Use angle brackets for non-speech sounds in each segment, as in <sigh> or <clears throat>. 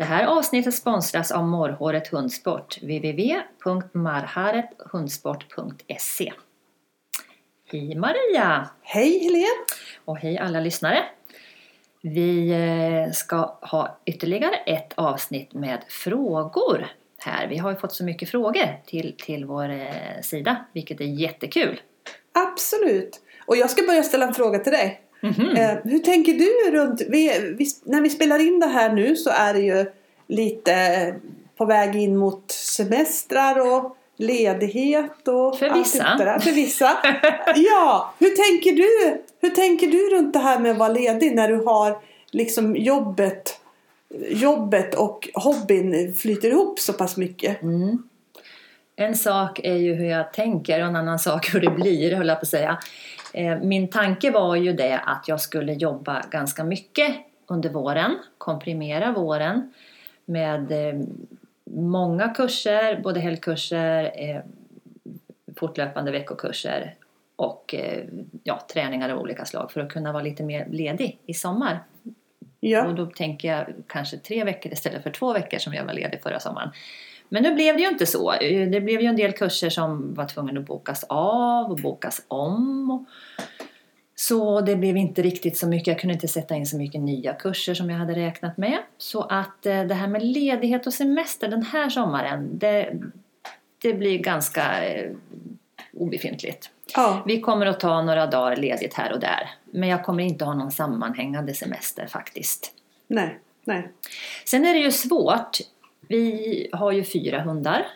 Det här avsnittet sponsras av Morrhåret Hundsport, www.marharethundsport.se. Hej Maria! Hej Helene! Och hej alla lyssnare! Vi eh, ska ha ytterligare ett avsnitt med frågor här. Vi har ju fått så mycket frågor till, till vår eh, sida, vilket är jättekul. Absolut! Och jag ska börja ställa en fråga till dig. Mhm. Eh, hur tänker du runt, vi, vi, när vi spelar in det här nu så är det ju lite på väg in mot semestrar och ledighet och För vissa. det där. För vissa. <laughs> ja, hur tänker du? Hur tänker du runt det här med att vara ledig när du har liksom jobbet, jobbet och hobbyn flyter ihop så pass mycket? Mm. En sak är ju hur jag tänker och en annan sak hur det blir, höll jag på att säga. Eh, Min tanke var ju det att jag skulle jobba ganska mycket under våren, komprimera våren med eh, många kurser, både helgkurser, eh, fortlöpande veckokurser och ja, träningar av olika slag för att kunna vara lite mer ledig i sommar. Och Ja, då tänker jag kanske tre veckor istället för två veckor som jag var ledig förra sommaren. Men nu blev det ju inte så. Det blev ju en del kurser som var tvungna att bokas av och bokas om. Så det blev inte riktigt så mycket. Jag kunde inte sätta in så mycket nya kurser som jag hade räknat med. Så att eh, det här med ledighet och semester den här sommaren, det, det blir ganska eh, obefintligt. ja, Vi kommer att ta några dagar ledigt här och där. Men jag kommer inte ha någon sammanhängande semester faktiskt. nej, nej. Sen är det ju svårt. Vi har ju fyra hundar.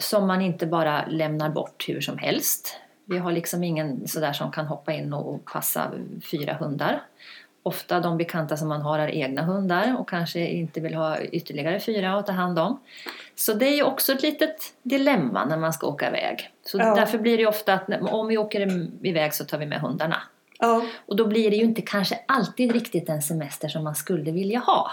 Som man inte bara lämnar bort hur som helst. Vi har liksom ingen sådär som kan hoppa in och passa fyra hundar. Ofta de bekanta som man har är egna hundar och kanske inte vill ha ytterligare fyra att ta hand om. Så det är ju också ett litet dilemma när man ska åka iväg. Så Ja. därför blir det ofta att om vi åker iväg så tar vi med hundarna. Ja, Och då blir det ju inte kanske alltid riktigt den semester som man skulle vilja ha.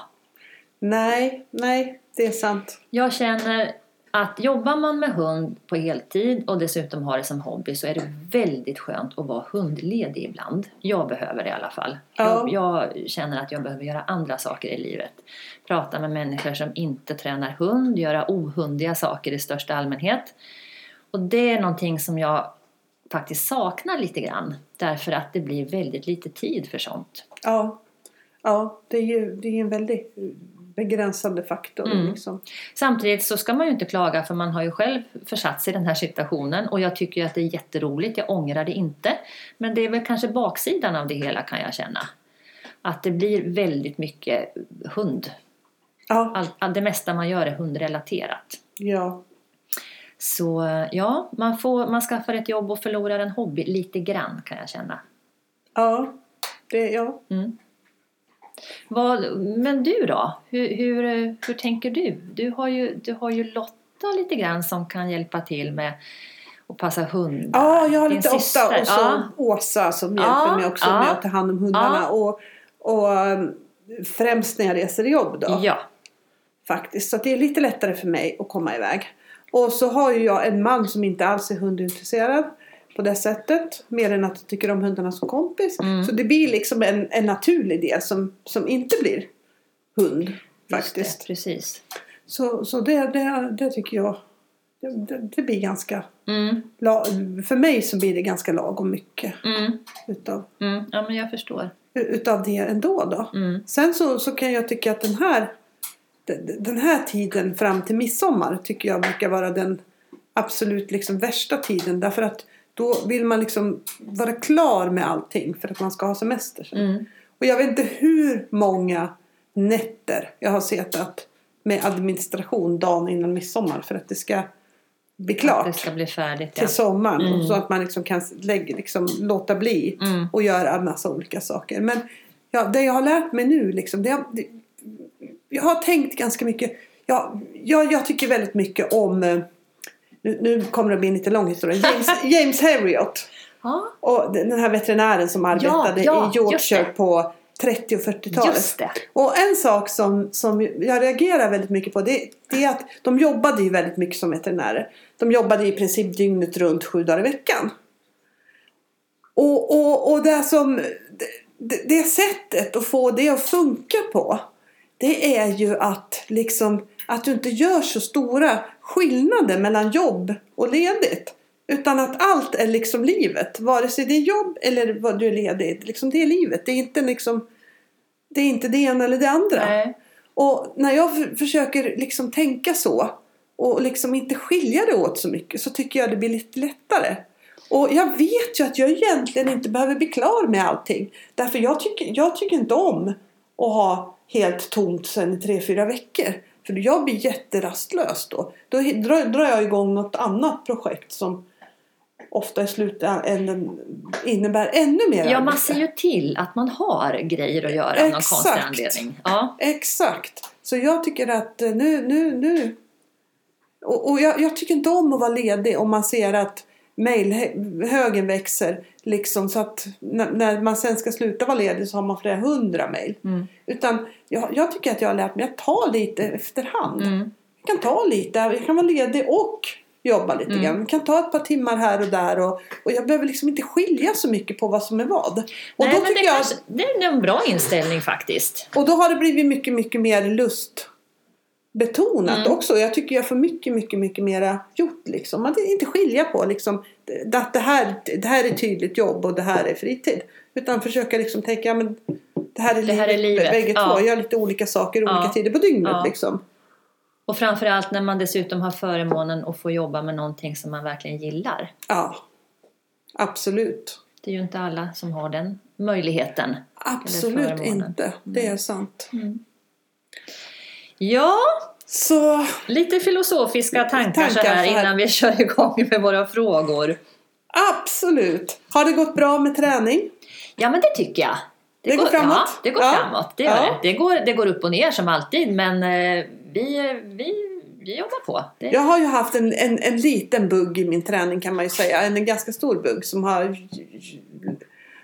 Nej, nej, det är sant. Jag känner att jobbar man med hund på heltid och dessutom har det som hobby så är det väldigt skönt att vara hundledig ibland. Jag behöver det i alla fall. Ja. Jag, jag känner att jag behöver göra andra saker i livet. Prata med människor som inte tränar hund, göra ohundiga saker i största allmänhet. Och det är någonting som jag faktiskt saknar lite grann. Därför att det blir väldigt lite tid för sånt. Ja, ja det är ju det är en väldigt begränsande faktor. Mm. Liksom. Samtidigt så ska man ju inte klaga för man har ju själv försatt sig i den här situationen och jag tycker ju att det är jätteroligt, jag ångrar det inte. Men det är väl kanske baksidan av det hela kan jag känna. Att det blir väldigt mycket hund. Ja, All, all, det mesta man gör är hundrelaterat. ja, Så ja, man, får, man skaffar ett jobb och förlorar en hobby lite grann kan jag känna. ja, det, ja. Mm. Vad, men du då? Hur, hur, hur tänker du? Du har, ju, du har ju Lotta lite grann som kan hjälpa till med att passa hundar. ja, jag har Din lite syster. och så Ja. Åsa som Ja, hjälper mig också ja. med att ta hand om hundarna. Ja. Och, och um, främst när jag reser jobb då. Ja, Faktiskt. Så det är lite lättare för mig att komma iväg. Och så har ju jag en man som inte alls är hundintresserad på det sättet. Mer än att jag tycker om hundarna som kompis. Mm. Så det blir liksom en, en naturlig del som, som inte blir hund. Faktiskt. Det, precis. Så, så det, det, det tycker jag. Det, det, blir ganska. Mm, la- För mig så blir det ganska lagom mycket. mm, Utav, mm. Ja, men jag förstår. utav det ändå då. Mm. Sen så, så kan jag tycka att den här den- den här tiden fram till midsommar tycker jag brukar vara den absolut liksom värsta tiden. Därför att då vill man liksom vara klar med allting för att man ska ha semester. sen. Mm. Och jag vet inte hur många nätter jag har setat med administration dagen innan midsommar för att det ska bli klart det ska bli färdigt. Ja. till sommaren. Mm. Så att man liksom kan lägga, liksom, låta bli Mm. och göra en massa olika saker. Men ja, det jag har lärt mig nu liksom, det, det, jag har tänkt ganska mycket. Ja, jag, jag tycker väldigt mycket om, eh, nu, nu kommer det bli en lite lång historia, James, <laughs> James Herriot. Ja, Och den här veterinären som arbetade ja, i Yorkshire på 30 och 40-talet. just det. Och en sak som, som jag reagerar väldigt mycket på det, det är att de jobbade ju väldigt mycket som veterinärer. De jobbade i princip dygnet runt sju dagar i veckan. Och, och, och det som det, det sättet att få det att funka på det är ju att liksom att du inte gör så stora skillnader mellan jobb och ledigt. Utan att allt är liksom livet. Vare sig det är jobb eller vad du är ledig. Liksom det är livet. Det är inte liksom Det är inte det ena eller det andra. Nej. Och när jag försöker liksom tänka så och liksom inte skilja det åt så mycket så tycker jag det blir lite lättare. Och jag vet ju att jag egentligen inte behöver bli klar med allting. Därför jag tycker, jag tycker inte om att ha helt tomt sen i tre, fyra veckor. För jag blir jätterastlös då. Då drar, jag igång något annat projekt som ofta i slutändan innebär ännu mer Ja, man ser ju till att man har grejer att göra av någon konstig Exakt. anledning. Ja. Exakt. Så jag tycker att eh, nu, nu, nu. Och, och jag, jag tycker inte om att vara ledig om man ser att mejlhögen växer. Liksom så att när, när man sen ska sluta vara ledig så har man flera hundra mejl. Mm. Utan jag, jag tycker att jag har lärt mig att ta lite efterhand. Mm. Jag kan ta lite, jag kan vara ledig och jobba lite Mm. grann. Jag kan ta ett par timmar här och där och, och jag behöver liksom inte skilja så mycket på vad som är vad. Och Nej, då men tycker det, jag kanske, det är en bra inställning faktiskt. och då har det blivit mycket, mycket mer lustbetonat Mm. också. Jag tycker jag får mycket, mycket, mycket mera gjort liksom. Man inte skilja på liksom att det här, det här är tydligt jobb och det här är fritid. Utan försöka liksom tänka, ja men det här är Det här är livet, livet, bägge ja. två. Gör lite olika saker Ja. olika tider på dygnet Ja. liksom. Och framförallt när man dessutom har förmånen att få jobba med någonting som man verkligen gillar. Ja, absolut. Det är ju inte alla som har den möjligheten. Absolut inte. Det är sant. Ja, Så lite filosofiska tankar, Tankar så här innan vi kör igång med våra frågor. absolut. Har det gått bra med träning? Ja, men det tycker jag. Det går framåt? Ja, det går Ja. framåt. Det, Ja. det. Det, går, det går upp och ner som alltid, men eh, vi, vi, vi jobbar på. Det, Jag har ju haft en, en, en liten bugg i min träning kan man ju säga. En ganska stor bugg som har,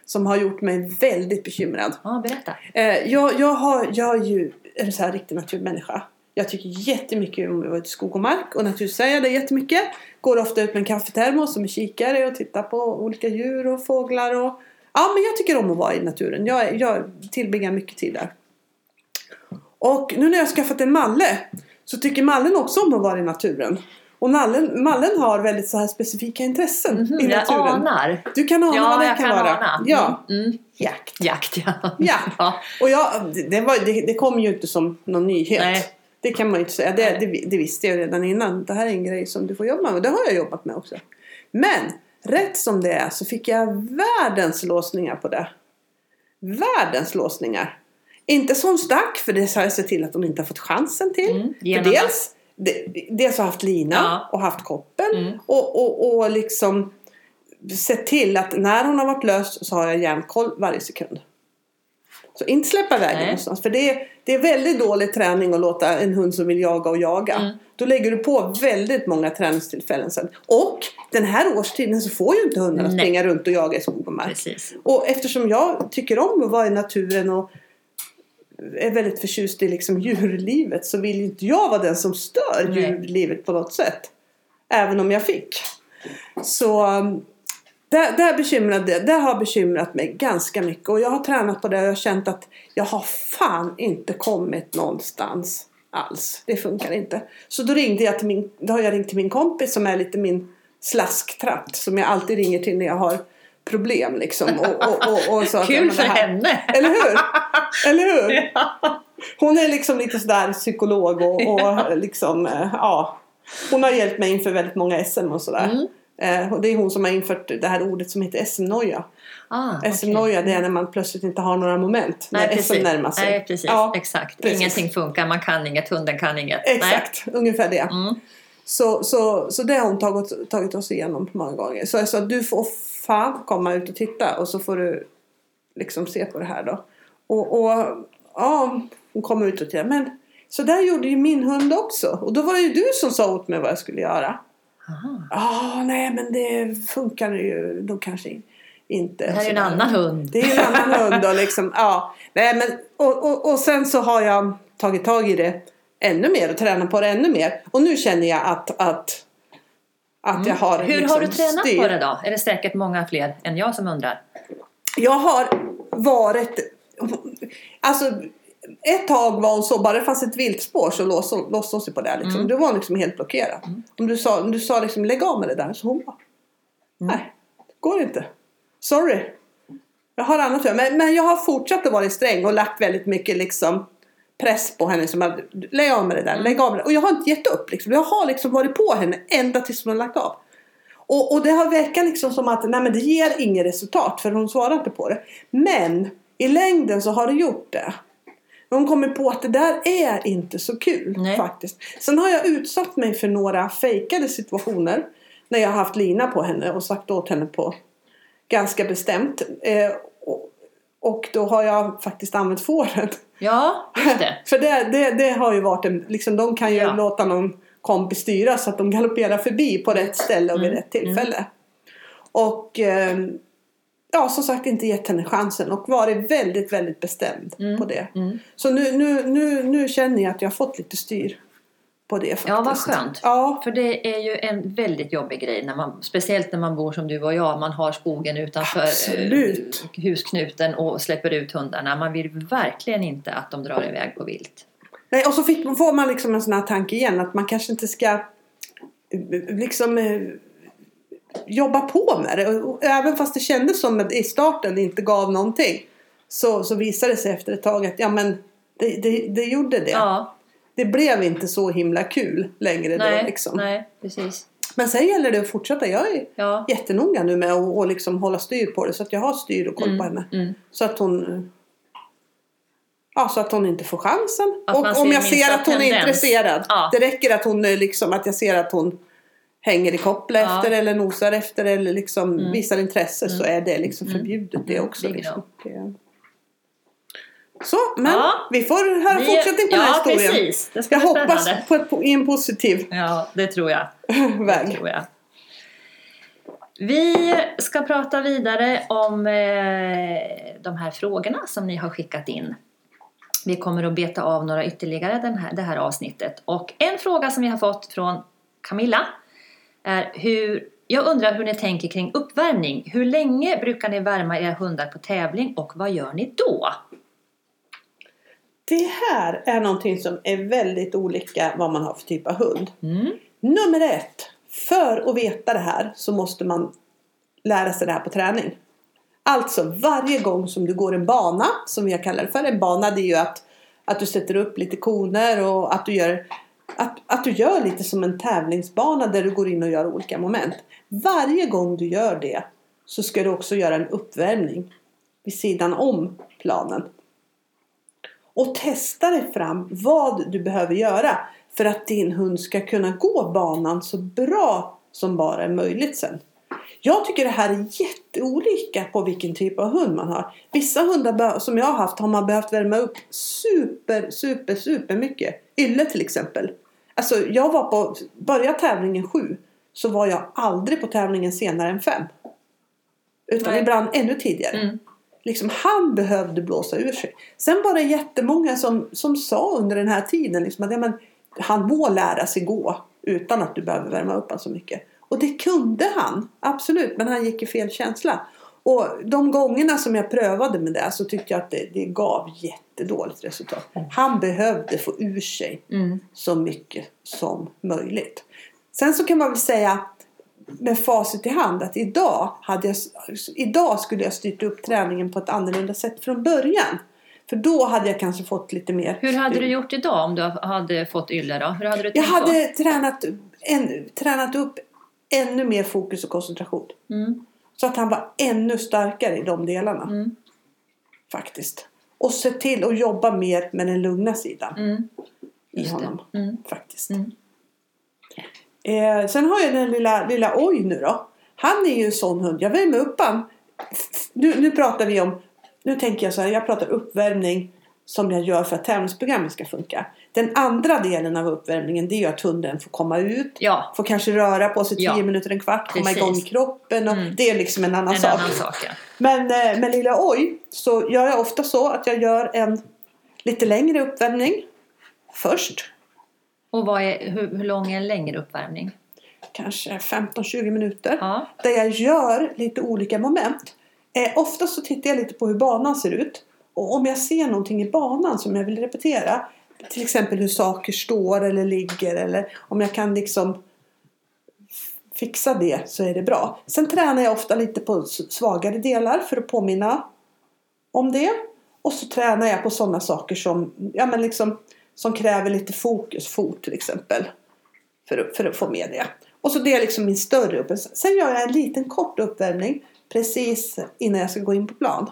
som har gjort mig väldigt bekymrad. Ja, berätta. Eh, jag, jag, har, jag är ju en så här riktig naturmänniska. Jag tycker jättemycket om att vara ute i skog och mark och naturligtvis säger jag det jättemycket. Går ofta ut med en kaffetermos och med kikare och tittar på olika djur och fåglar. Och... Ja, men jag tycker om att vara i naturen. Jag, jag tillbringar mycket tid där. Och nu när jag har skaffat en Malle så tycker Mallen också om att vara i naturen. Och Mallen, Mallen har väldigt så här specifika intressen Mhm, i jag naturen. anar. Du kan ana Ja, vad det jag kan, kan vara. ana. Ja, Mm, mm. jakt. Jakt, ja. Ja. <laughs> ja. Och jag, det, var, det, det kom ju inte som någon nyhet. Nej. Det kan man ju inte säga. Det, det, det visste jag redan innan. Det här är en grej som du får jobba med. Det har jag jobbat med också. Men rätt som det är så fick jag världens låsningar på det. Världens låsningar. Inte som stack för det har jag sett till att de inte har fått chansen till. Mm, för dels, de, dels har haft lina Ja. och haft koppen. Mm. Och, och, och liksom sett till att när hon har varit lös så har jag järnkoll varje sekund. Så inte släppa iväg den någonstans. För det är, det är väldigt dålig träning att låta en hund som vill jaga och jaga. Mm. Då lägger du på väldigt många träningstillfällen sen. Och den här årstiden så får ju inte hundarna Nej. springa runt och jaga i skog och mark. Precis. Och eftersom jag tycker om att vara i naturen och är väldigt förtjust i liksom djurlivet så vill inte jag vara den som stör Nej. djurlivet på något sätt. Även om jag fick. Så um, det, det, här bekymrade, det har bekymrat mig ganska mycket och jag har tränat på det och jag har känt att jag har fan inte kommit någonstans alls. Det funkar inte. Så då ringde jag till min, då har jag ringt till min kompis som är lite min slasktratt som jag alltid ringer till när jag har problem liksom. Och, och, och, och så Kul för henne! Eller hur? Eller hur? <laughs> Hon är liksom lite sådär psykolog och, och liksom, eh, ja. Hon har hjälpt mig inför väldigt många SM och sådär. Mm. Eh, och det är hon som har infört det här ordet som heter SM-noja. Ah. SM-noja det är när man plötsligt inte har några moment. Nej, när SM precis. närmar sig. Nej, precis. Ja, Exakt. precis. Ingenting funkar, man kan inget, hunden kan inget. exakt, ungefär det. Nej. Mm. Så, så, så det har hon tagit, tagit oss igenom många gånger. Så jag sa du får fan komma ut och titta och så får du liksom se på det här då. Och, och ja, hon kom ut och tittade. Men så där gjorde ju min hund också. Och då var det ju du som sa åt mig vad jag skulle göra. Ja, nej men det funkar ju då kanske inte. Det här är ju en annan hund. Det är en annan hund och liksom, ja. Nej men, och, och, och sen så har jag tagit tag i det ännu mer och tränat på det ännu mer. Och nu känner jag att, att, att jag har Mm. Hur liksom har du tränat styr. på det då? Är det säkert många fler än jag som undrar? Jag har varit, alltså ett tag var hon så, bara det fanns ett viltspår så låste hon, sig på det. Liksom. Mm. Då var hon liksom helt blockerad. Om du sa, om du sa liksom, lägg av med det där så hon bara, nej, det går inte. Sorry. Jag har annat att göra. Men, men jag har fortsatt att vara sträng och lagt väldigt mycket liksom press på henne. Som att, lägg av med det där, lägg av med det. Och jag har inte gett upp. Liksom. Jag har liksom varit på henne ända tills hon har lagt av. Och, och det har verkat liksom som att nej, men det ger inget resultat för hon svarar inte på det. Men i längden så har det gjort det. Hon kommer på att det där är inte så kul Nej. faktiskt. Sen har jag utsatt mig för några fejkade situationer. När jag har haft lina på henne och sagt åt henne på ganska bestämt. Eh, och, då har jag faktiskt använt fåren. Ja, just det. <laughs> För det, det, det har ju varit en, liksom de kan ju Ja. låta någon kompis styra så att de galopperar förbi på rätt ställe och vid Mm, rätt tillfälle. Och eh, ja, som sagt inte gett henne chansen och varit väldigt, väldigt bestämd Mm, på det. mm. Så nu, nu, nu, nu känner jag att jag har fått lite styr på det faktiskt. Ja, vad skönt. Ja, För det är ju en väldigt jobbig grej, när man, speciellt när man bor som du och jag. Man har skogen utanför Absolut. eh, husknuten och släpper ut hundarna. Man vill verkligen inte att de drar iväg på vilt. Nej, och så fick, får man liksom en sån här tanke igen att man kanske inte ska eh, liksom eh, jobba på med det. Och, även fast det kändes som att i starten inte gav någonting så, så visade det sig efter ett tag att ja men det, det, det gjorde det. Ja, Det blev inte så himla kul längre då nej, liksom. nej, precis. Men sen gäller det att fortsätta. Jag är Ja. jättenoga nu med att och liksom hålla styr på det så att jag har styr och koll på henne. Mm. Så att hon Ja, så att hon inte får chansen. Att och om jag ser att hon är tendens. intresserad. Ja. Det räcker att hon är liksom, att jag ser att hon hänger i kopplet Ja. efter eller nosar efter eller liksom Mm. visar intresse så är det liksom Mm. förbjudet det Mm. också. Liksom. Det- Så, men Ja. vi får höra Vi- fortsättning på den här ja, historien. precis. Det ska Jag hoppas på ett, i en positiv Ja, det tror jag. <laughs> Det väg. tror jag. Vi ska prata vidare om eh, de här frågorna som ni har skickat in. Vi kommer att beta av några ytterligare den här, det här avsnittet. Och en fråga som vi har fått från Camilla är hur jag undrar hur ni tänker kring uppvärmning. Hur länge brukar ni värma era hundar på tävling och vad gör ni då? Det här är någonting som är väldigt olika vad man har för typ av hund. Mm. Nummer ett. För att veta det här så måste man lära sig det här på träning. Alltså varje gång som du går en bana, som jag kallar det för. En bana det är ju att, att du sätter upp lite koner och att du gör att, att du gör lite som en tävlingsbana där du går in och gör olika moment. Varje gång du gör det så ska du också göra en uppvärmning vid sidan om planen. Och testa dig fram vad du behöver göra för att din hund ska kunna gå banan så bra som bara är möjligt sen. Jag tycker det här är jätteolika på vilken typ av hund man har. Vissa hundar som jag har haft har man behövt värma upp super, super, super mycket. Ylle till exempel. Alltså jag var på, började tävlingen sju så var jag aldrig på tävlingen senare än fem. Utan Nej. ibland ännu tidigare. Mm. Liksom han behövde blåsa ur sig. Sen var det jättemånga som, som sa under den här tiden liksom att ja, men, han må lära sig gå utan att du behöver värma upp honom så mycket. Och det kunde han, absolut, men han gick i fel känsla. Och de gångerna som jag prövade med det så tyckte jag att det, det gav jättedåligt resultat. Han behövde få ur sig Mm. så mycket som möjligt. Sen så kan man väl säga med facit i hand att idag, hade jag, idag skulle jag styrt upp träningen på ett annorlunda sätt från början. För då hade jag kanske fått lite mer Hur hade du gjort idag om du hade fått ylle då? Hur hade du Jag hade tränat, en, tränat upp ännu mer fokus och koncentration. Mm. Så att han var ännu starkare i de delarna. Mm. Faktiskt. Och se till att jobba mer med den lugna sidan Mm. i honom. Mm. Faktiskt. Eh, sen har jag den lilla, lilla Oj nu då. Han är ju en sån hund. Jag värmer upp han. Nu, nu pratar vi om, nu tänker jag så här, jag pratar uppvärmning som jag gör för att tävlingsprogrammet ska funka. Den andra delen av uppvärmningen det är att hunden får komma ut. Ja, Får kanske röra på sig 10 Ja. minuter, en kvart, komma Precis. igång i kroppen. Och Mm. Det är liksom en annan en sak. annan sak ja. Men eh, med lilla Oj så gör jag ofta så att jag gör en lite längre uppvärmning först. Och vad är, hur, hur lång är en längre uppvärmning? Kanske 15-20 minuter. Ja. Där jag gör lite olika moment. Eh, ofta så tittar jag lite på hur banan ser ut. Och om jag ser någonting i banan som jag vill repetera. Till exempel hur saker står eller ligger. Eller om jag kan liksom fixa det så är det bra. Sen tränar jag ofta lite på svagare delar för att påminna om det. Och så tränar jag på sådana saker som, ja, men liksom, som kräver lite fokus. Fot till exempel. För, att- för att få med det. Och så det är liksom min större uppvärmning. Sen gör jag en liten kort uppvärmning precis innan jag ska gå in på plan.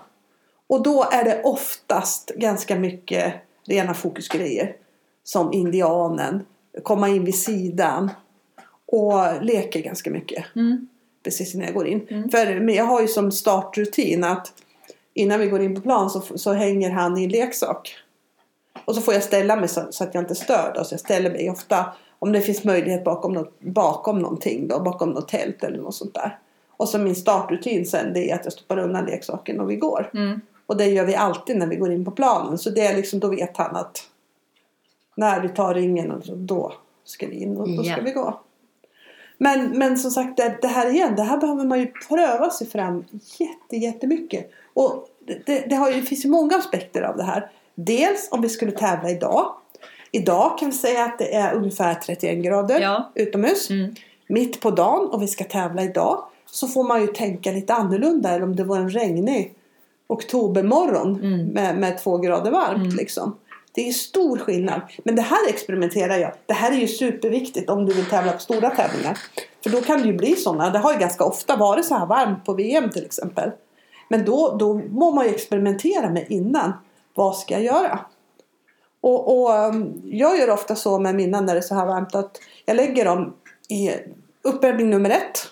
Och då är det oftast ganska mycket rena fokusgrejer. Som indianen, komma in vid sidan och leker ganska mycket Mm. precis innan jag går in. Mm. För jag har ju som startrutin att innan vi går in på plan så, så hänger han i en leksak. Och så får jag ställa mig så, så att jag inte stör. Då. Så jag ställer mig ofta om det finns möjlighet bakom, något, bakom någonting. Då, bakom något tält eller något sånt där. Och så min startrutin sen det är att jag stoppar undan leksaken och vi går. Mm. Och det gör vi alltid när vi går in på planen. Så det är liksom, då vet han att när vi tar ringen och så, då ska vi in och då ska Ja. vi gå. Men, men som sagt, det, det här igen, det här behöver man ju pröva sig fram jätte, jättemycket. Och det, det, det, har ju, det finns ju många aspekter av det här. Dels om vi skulle tävla idag. Idag kan vi säga att det är ungefär 31 grader Ja. utomhus. Mm. Mitt på dagen och vi ska tävla idag. Så får man ju tänka lite annorlunda än om det var en regnig oktobermorgon Mm. med, med två grader varmt. Mm. Liksom. Det är stor skillnad. Men det här experimenterar jag. Det här är ju superviktigt om du vill tävla på stora tävlingar. För då kan det ju bli sådana. Det har ju ganska ofta varit så här varmt på VM till exempel. Men då, då må man ju experimentera med innan. Vad ska jag göra? Och, och um, jag gör ofta så med mina när det är så här varmt att jag lägger dem i uppvärmning nummer ett.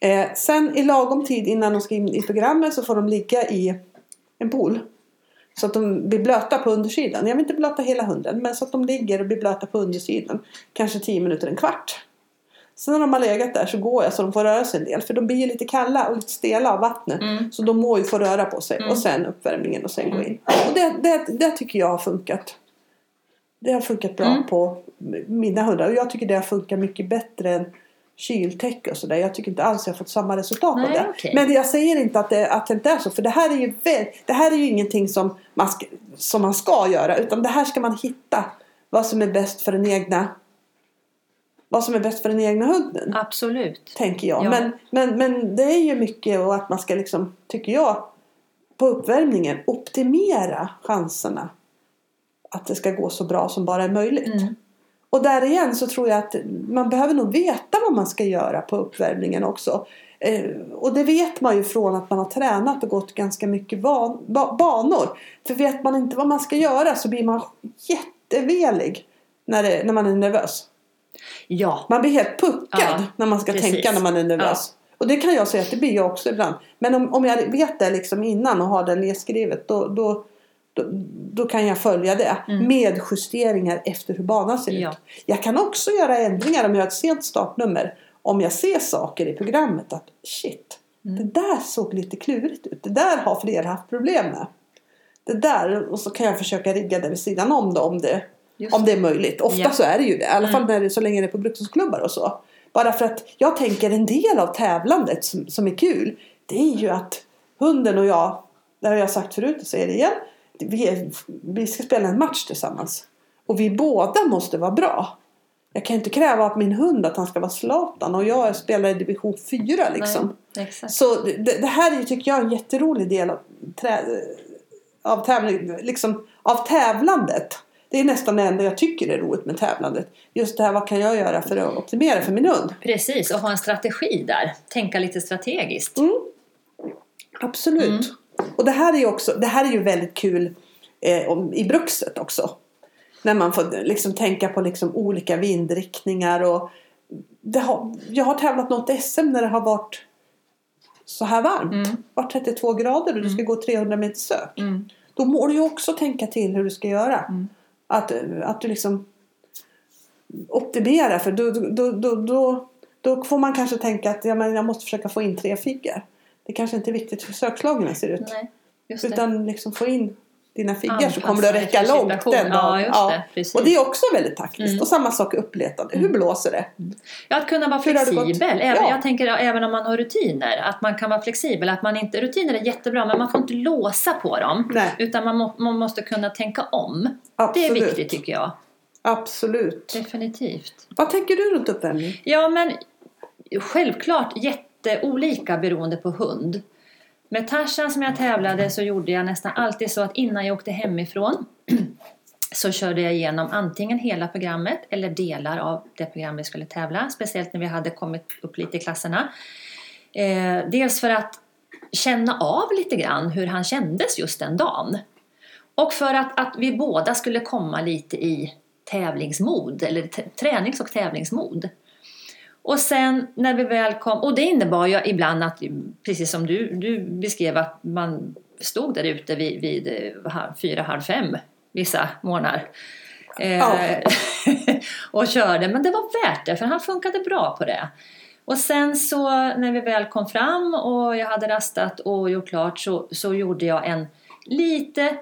Eh, sen i lagom tid innan de ska in i programmet så får de ligga i en pool. Så att de blir blöta på undersidan. Jag vill inte blöta hela hunden men så att de ligger och blir blöta på undersidan. Kanske 10 minuter, en kvart. Sen när de har legat där så går jag så de får röra sig en del. För de blir ju lite kalla och lite stela av vattnet. Mm. Så de må ju få röra på sig. Mm. Och sen uppvärmningen och sen gå in. Och det, det, det tycker jag har funkat. Det har funkat bra Mm. på mina hundar. Och jag tycker det har funkat mycket bättre än kyltäcke och sådär. Jag tycker inte alls jag har fått samma resultat av Nej, det. okej. Men jag säger inte att det, att det inte är så. För det här är ju, det här är ju ingenting som man, ska, som man ska göra. Utan det här ska man hitta. Vad som är bäst för den egna vad som är bäst för den egna hunden. Absolut. Tänker jag. Ja. Men, men, men det är ju mycket och att man ska liksom, tycker jag, på uppvärmningen optimera chanserna. Att det ska gå så bra som bara är möjligt. Mm. Och där igen så tror jag att man behöver nog veta vad man ska göra på uppvärmningen också. Eh, och det vet man ju från att man har tränat och gått ganska mycket van, ba, banor. För vet man inte vad man ska göra så blir man jättevelig när, det, när man är nervös. Ja. Man blir helt puckad Ja, när man ska precis. tänka när man är nervös. Och det kan jag säga att det blir jag också ibland. Men om, om jag vet det liksom innan och har det nedskrivet då, då, då, då kan jag följa det. Mm. Med justeringar efter hur banan ser Ja. ut. Jag kan också göra ändringar om jag har ett sent startnummer. Om jag ser saker i programmet att shit, Mm. det där såg lite klurigt ut. Det där har fler haft problem med. Det där, och så kan jag försöka rigga det vid sidan om då, om det, Just om det är möjligt. Ofta Ja. så är det ju det. I alla fall Mm. när så länge det är på brukshundsklubbar och så. Bara för att jag tänker en del av tävlandet som, som är kul. Det är ju att hunden och jag, det har jag sagt förut och säger det igen. Vi, är, vi ska spela en match tillsammans. Och vi båda måste vara bra. Jag kan inte kräva av min hund att han ska vara Zlatan och jag spelar i division 4 liksom. Nej, exakt. Så det, det här är tycker jag en jätterolig del av, trä, av, tävling, liksom, av tävlandet. Det är nästan det enda jag tycker är roligt med tävlandet. Just det här, vad kan jag göra för att optimera för min hund? Precis, och ha en strategi där. Tänka lite strategiskt. Mm. Absolut. Mm. Och det här är ju också, det här är ju väldigt kul eh, om, i brukset också. När man får liksom tänka på liksom olika vindriktningar och har, jag har tävlat något SM när det har varit så här varmt. Mm. Varit 32 grader och du ska gå 300 meter sök. Mm. Då må du ju också tänka till hur du ska göra. Mm. Att, att du liksom optimerar för då, då, då, då, då får man kanske tänka att ja, men jag måste försöka få in tre fickor. Det kanske inte är viktigt hur sökslagen ser ut. Nej. Utan liksom få in dina figgar så Anpassa kommer du att räcka långt den. Ja, dagen. just det. Och det är också väldigt taktiskt. Mm. Och samma sak uppletande. Hur blåser det? Ja, att kunna vara det flexibel. Även, Ja. Jag tänker även om man har rutiner. Att man kan vara flexibel. Att man inte, rutiner är jättebra men man får inte låsa på dem. Nej. Utan man, må, man måste kunna tänka om. Det är Absolut. viktigt tycker jag. Absolut. Definitivt. Vad tänker du runt uppvärmning? Ja men självklart jätteolika beroende på hund. Med Tarzan som jag tävlade så gjorde jag nästan alltid så att innan jag åkte hemifrån <clears throat> så körde jag igenom antingen hela programmet eller delar av det program vi skulle tävla. Speciellt när vi hade kommit upp lite i klasserna. Eh, dels för att känna av lite grann hur han kändes just den dagen. Och för att, att vi båda skulle komma lite i tävlingsmod, eller tränings och tävlingsmod. Och sen när vi väl kom, och det innebar ju ibland att, precis som du, du beskrev, att man stod där ute vid, vid eh, fyra, halv fem vissa morgnar. Eh, <laughs> och körde, men det var värt det för han funkade bra på det. Och sen så när vi väl kom fram och jag hade rastat och gjort klart så, så gjorde jag en lite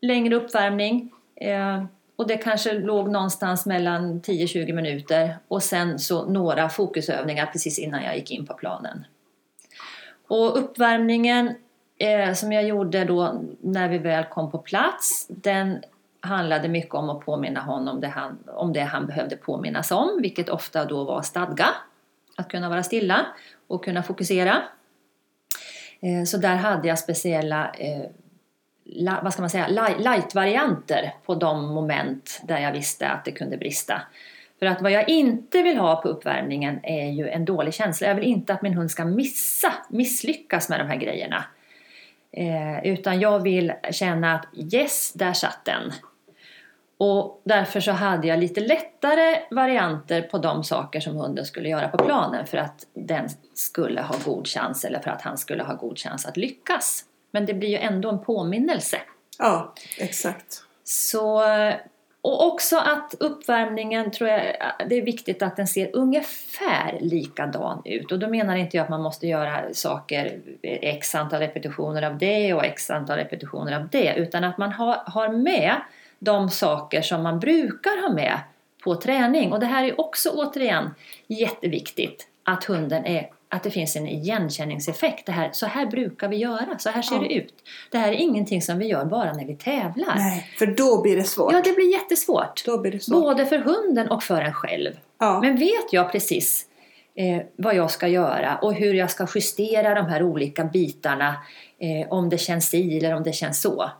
längre uppvärmning. Eh, och det kanske låg någonstans mellan 10-20 minuter och sen så några fokusövningar precis innan jag gick in på planen. Och uppvärmningen eh, som jag gjorde då när vi väl kom på plats den handlade mycket om att påminna honom det han, om det han behövde påminnas om vilket ofta då var stadga. Att kunna vara stilla och kunna fokusera. Eh, så där hade jag speciella eh, la, vad ska man säga, light-varianter på de moment där jag visste att det kunde brista. För att vad jag inte vill ha på uppvärmningen är ju en dålig känsla. Jag vill inte att min hund ska missa, misslyckas med de här grejerna. Eh, utan jag vill känna att yes, där satt den. Och därför så hade jag lite lättare varianter på de saker som hunden skulle göra på planen för att den skulle ha god chans eller för att han skulle ha god chans att lyckas. Men det blir ju ändå en påminnelse. Ja, exakt. Så, och också att uppvärmningen tror jag det är viktigt att den ser ungefär likadan ut. Och då menar inte jag att man måste göra saker x antal repetitioner av det och x antal repetitioner av det. Utan att man har, har med de saker som man brukar ha med på träning. Och det här är också återigen jätteviktigt att hunden är att det finns en igenkänningseffekt. Det här, så här brukar vi göra, så här ser Ja. det ut. Det här är ingenting som vi gör bara när vi tävlar. Nej, för då blir det svårt. Ja, det blir jättesvårt. Då blir det svårt. Både för hunden och för en själv. Ja. Men vet jag precis eh, vad jag ska göra och hur jag ska justera de här olika bitarna eh, om det känns si eller om det känns så.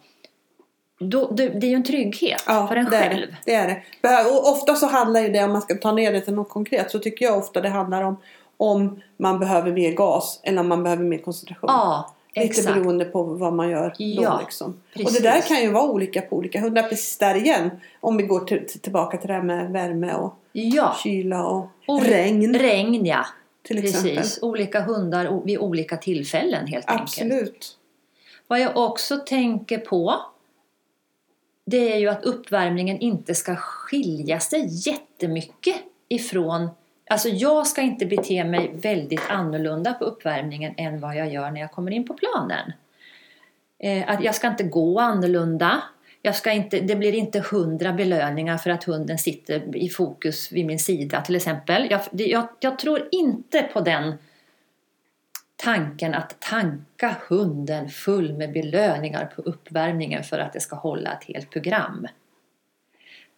Då, det, är ju en trygghet Ja, för en det är själv. det. det är det. Och ofta så handlar det, om man ska ta ner det till något konkret, så tycker jag ofta det handlar om om man behöver mer gas eller om man behöver mer koncentration. Ja, Lite exakt. beroende på vad man gör Ja, då liksom. Och det där kan ju vara olika på olika hundar. Precis där igen. Om vi går till, till, tillbaka till det här med värme och Ja, kyla och Ol- regn regn ja. till exempel. Precis, olika hundar vid olika tillfällen helt enkelt. Absolut. Vad jag också tänker på det är ju att uppvärmningen inte ska skilja sig jättemycket ifrån Alltså jag ska inte bete mig väldigt annorlunda på uppvärmningen än vad jag gör när jag kommer in på planen. Eh, att jag ska inte gå annorlunda. Jag ska inte, det blir inte hundra belöningar för att hunden sitter i fokus vid min sida till exempel. Jag, jag, jag tror inte på den tanken att tanka hunden full med belöningar på uppvärmningen för att det ska hålla ett helt program.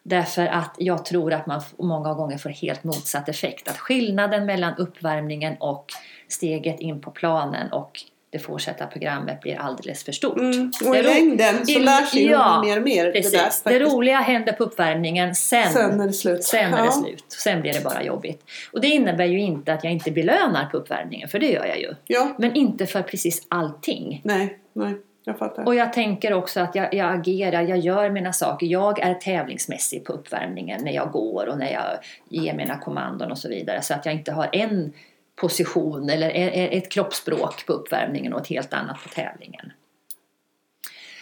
Därför att jag tror att man många gånger får helt motsatt effekt. Att skillnaden mellan uppvärmningen och steget in på planen och det fortsatta programmet blir alldeles för stort. Mm. Och Det i längden så lär sig ja, mer och mer. Precis. Det, där, Det, faktiskt. roliga händer på uppvärmningen sen, Sen är det slut. sen är Ja. det slut. Sen blir det bara jobbigt. Och det innebär ju inte att jag inte belönar på uppvärmningen, för det gör jag ju. Ja, Men inte för precis allting. nej, nej. Jag. Och jag tänker också att jag, jag agerar, jag gör mina saker. Jag är tävlingsmässig på uppvärmningen när jag går och när jag ger mina kommandon och så vidare. Så att jag inte har en position eller e- e- ett kroppsspråk på uppvärmningen och ett helt annat på tävlingen.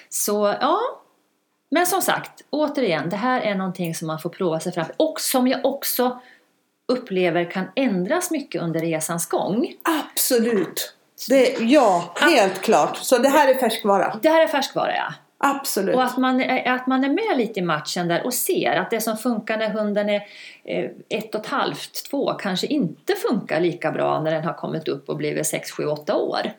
Så ja, men som sagt, återigen, det här är någonting som man får prova sig fram och som jag också upplever kan ändras mycket under resans gång. Absolut. Det, ja, helt klart. Så det här är färskvara. Det här är färskvara ja. Absolut. Och att man, är, att man är med lite i matchen där och ser att det som funkar när hunden är eh, ett och ett halvt, två, kanske inte funkar lika bra när den har kommit upp och blivit sex, sju, åtta år.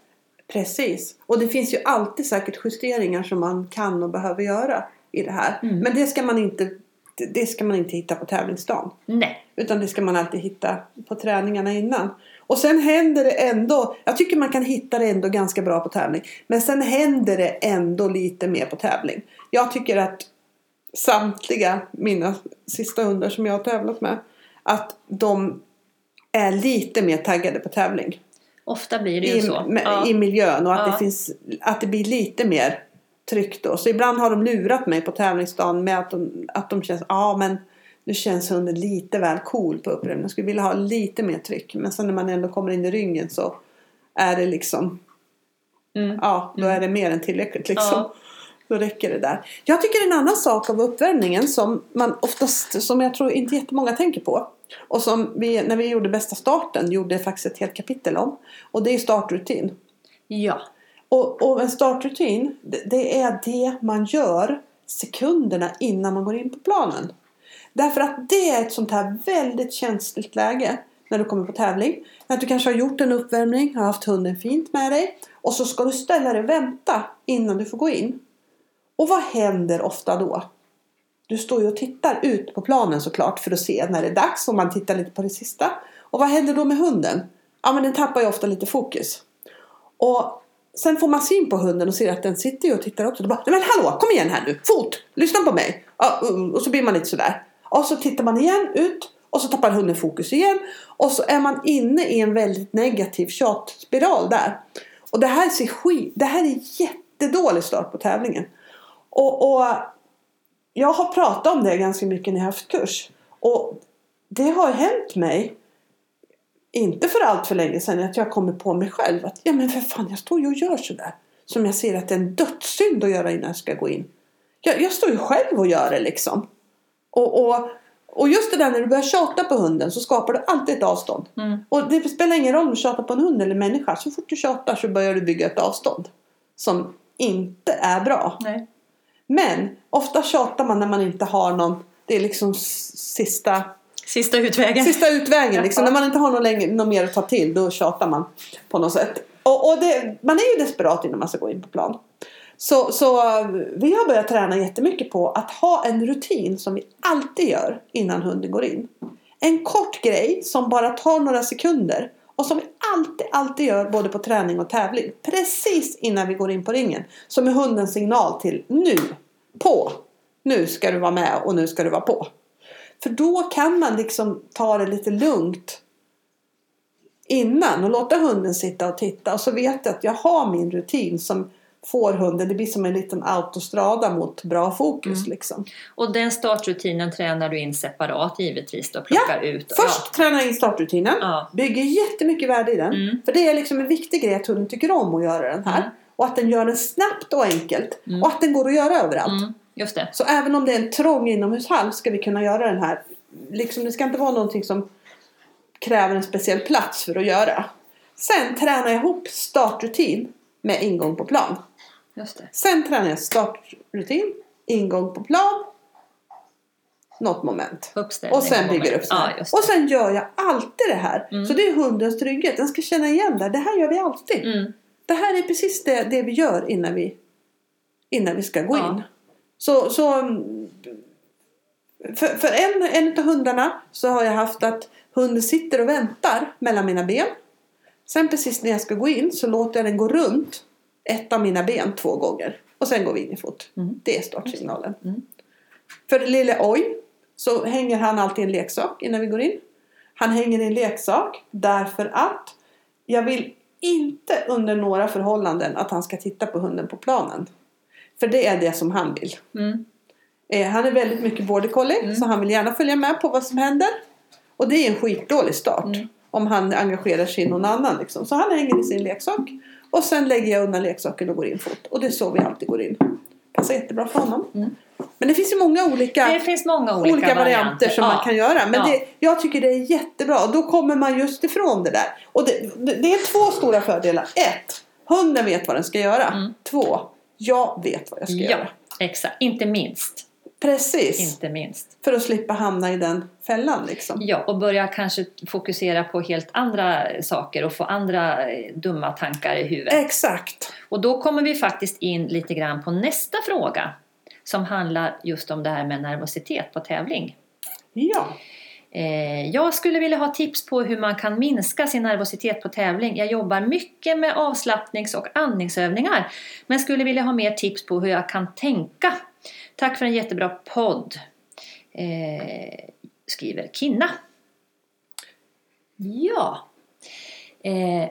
Precis. Och det finns ju alltid säkert justeringar som man kan och behöver göra i det här. Mm. Men det ska man inte det ska man inte hitta på tävlingsdagen. Nej. Utan det ska man alltid hitta på träningarna innan. Och sen händer det ändå, jag tycker man kan hitta det ändå ganska bra på tävling. Men sen händer det ändå lite mer på tävling. Jag tycker att samtliga mina sista hundar som jag har tävlat med. Att de är lite mer taggade på tävling. Ofta blir det ju I, så. med, Ja. I miljön och att, Ja. det finns, att det blir lite mer tryck då. Så ibland har de lurat mig på tävlingsdagen med att de, att de känns, ja men nu känns hunden lite väl cool på upprepningen. Jag skulle vilja ha lite mer tryck. Men sen när man ändå kommer in i ryggen så är det liksom, Mm. ja då är det mer än tillräckligt liksom. Ja. Då räcker det där. Jag tycker en annan sak av uppvärmningen som man oftast, som jag tror inte jättemånga tänker på. Och som vi, när vi gjorde bästa starten, gjorde faktiskt ett helt kapitel om. Och det är startrutin. ja. Och, och en startrutin, det, det är det man gör sekunderna innan man går in på planen. Därför att det är ett sånt här väldigt känsligt läge när du kommer på tävling. Att du kanske har gjort en uppvärmning, har haft hunden fint med dig. Och så ska du ställa dig och vänta innan du får gå in. Och vad händer ofta då? Du står ju och tittar ut på planen såklart för att se när det är dags. Och man tittar lite på det sista. Och vad händer då med hunden? Ja men den tappar ju ofta lite fokus. Och sen får man syn på hunden och ser att den sitter ju och tittar också. Då bara, men hallå, kom igen här nu, fot, lyssna på mig. Och så blir man lite sådär. Och så tittar man igen ut och så tappar hunden fokus igen. Och så är man inne i en väldigt negativ tjatspiral där. Och det här ser skit, det här är jättedålig start på tävlingen. Och, och jag har pratat om det ganska mycket när jag har haft kurs. Och det har hänt mig inte för allt för länge sedan att jag kommer på mig själv att ja men för fan jag står ju och gör sådär. Som jag ser att det är en dödssynd att göra innan jag ska gå in. Jag, jag står ju själv och gör det liksom. Och, och, och just det där när du börjar tjata på hunden så skapar du alltid ett avstånd. Mm. Och det spelar ingen roll om du tjatar på en hund eller en människa. Så fort du tjatar så börjar du bygga ett avstånd. Som inte är bra. Nej. Men ofta tjatar man när man inte har någon. Det är liksom sista Sista utvägen. Sista utvägen liksom. När man inte har något, längre, något mer att ta till då tjatar man på något sätt. Och, och det, man är ju desperat innan man ska gå in på plan. Så, så eh, vi har börjat träna jättemycket på att ha en rutin som vi alltid gör innan hunden går in. En kort grej som bara tar några sekunder och som vi alltid, alltid gör både på träning och tävling. Precis innan vi går in på ringen. Som är hundens signal till nu, på, nu ska du vara med och nu ska du vara på. För då kan man liksom ta det lite lugnt innan och låta hunden sitta och titta. Och så vet jag att jag har min rutin som får hunden, det blir som en liten autostrada mot bra fokus Mm. liksom. Och den startrutinen tränar du in separat givetvis då? Plockar ut? Först tränar jag in startrutinen. Ja. Bygger jättemycket värde i den. Mm. För det är liksom en viktig grej att hunden tycker om att göra den här. Mm. Och att den gör den snabbt och enkelt. Mm. Och att den går att göra överallt. Mm, just det. Så även om det är en trång inomhushall ska vi kunna göra den här. Liksom, det ska inte vara någonting som kräver en speciell plats för att göra. Sen tränar jag ihop startrutin med ingång på plan. Just det. Sen tränar jag startrutin, ingång på plan, något moment. Och sen bygger upp. Ja. Och sen gör jag alltid det här. Mm. Så det är hundens trygghet. Den ska känna igen det. Det här gör vi alltid. Mm. Det här är precis det, det vi gör innan vi, innan vi ska gå Ja. in. Så, så mm, för, för en, en av hundarna så har jag haft att hunden sitter och väntar mellan mina ben. Sen precis när jag ska gå in så låter jag den gå runt ett av mina ben två gånger. Och sen går vi in i fot. Mm. Det är startsignalen. Mm. För lille oj så hänger han alltid en leksak innan vi går in. Han hänger i en leksak därför att jag vill inte under några förhållanden att han ska titta på hunden på planen. För det är det som han vill. Mm. Eh, han är väldigt mycket border collie Mm. så han vill gärna följa med på vad som händer. Och det är en skitdålig start. Mm. Om han engagerar sig i någon annan. Liksom. Så han hänger i sin leksak. Och sen lägger jag undan leksaken och går in fot. Och det är så vi alltid går in. Passar jättebra för honom. Mm. Men det finns ju många olika många olika, olika, varianter som Ja. man kan göra. Men Ja. det, jag tycker det är jättebra. Då kommer man just ifrån det där. Och det, det, det är två stora fördelar. Ett, hunden vet vad den ska göra. Mm. Två, jag vet vad jag ska Ja, göra. exakt. Inte minst. Precis. Inte minst. För att slippa hamna i den fällan liksom. Ja, och börja kanske fokusera på helt andra saker och få andra eh, dumma tankar i huvudet. Exakt. Och då kommer vi faktiskt in lite grann på nästa fråga som handlar just om det här med nervositet på tävling. Ja. Eh, Jag skulle vilja ha tips på hur man kan minska sin nervositet på tävling. Jag jobbar mycket med avslappnings och andningsövningar men skulle vilja ha mer tips på hur jag kan tänka. Tack för en jättebra podd, eh, skriver Kinna. Ja, eh,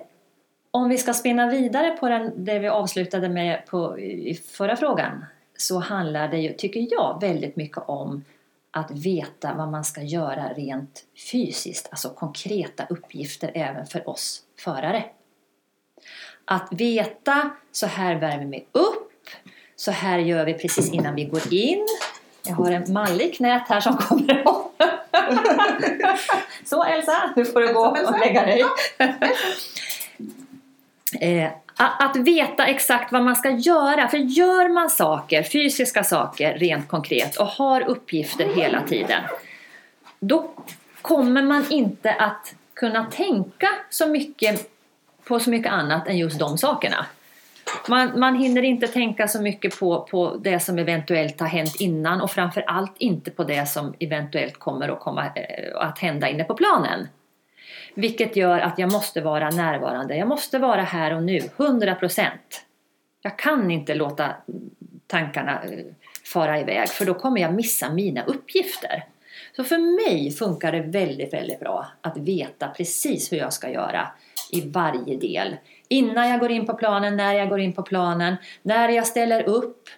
om vi ska spinna vidare på den, det vi avslutade med på, i förra frågan så handlar det ju, tycker jag, väldigt mycket om att veta vad man ska göra rent fysiskt, alltså konkreta uppgifter även för oss förare. Att veta, så här värmer vi upp, så här gör vi precis innan vi går in. Jag har en malle i knät här som kommer ihåg. Så Elsa, nu får du gå och lägga dig. Eh, att veta exakt vad man ska göra. För gör man saker, fysiska saker rent konkret och har uppgifter hela tiden. Då kommer man inte att kunna tänka så mycket på så mycket annat än just de sakerna. Man, man hinner inte tänka så mycket på, på det som eventuellt har hänt innan och framför allt inte på det som eventuellt kommer att, komma, eh, att hända inne på planen. Vilket gör att jag måste vara närvarande. Jag måste vara här och nu, 100%. Jag kan inte låta tankarna eh, fara iväg för då kommer jag missa mina uppgifter. Så för mig funkar det väldigt, väldigt bra att veta precis hur jag ska göra i varje del. Innan jag går in på planen, när jag går in på planen, när jag ställer upp,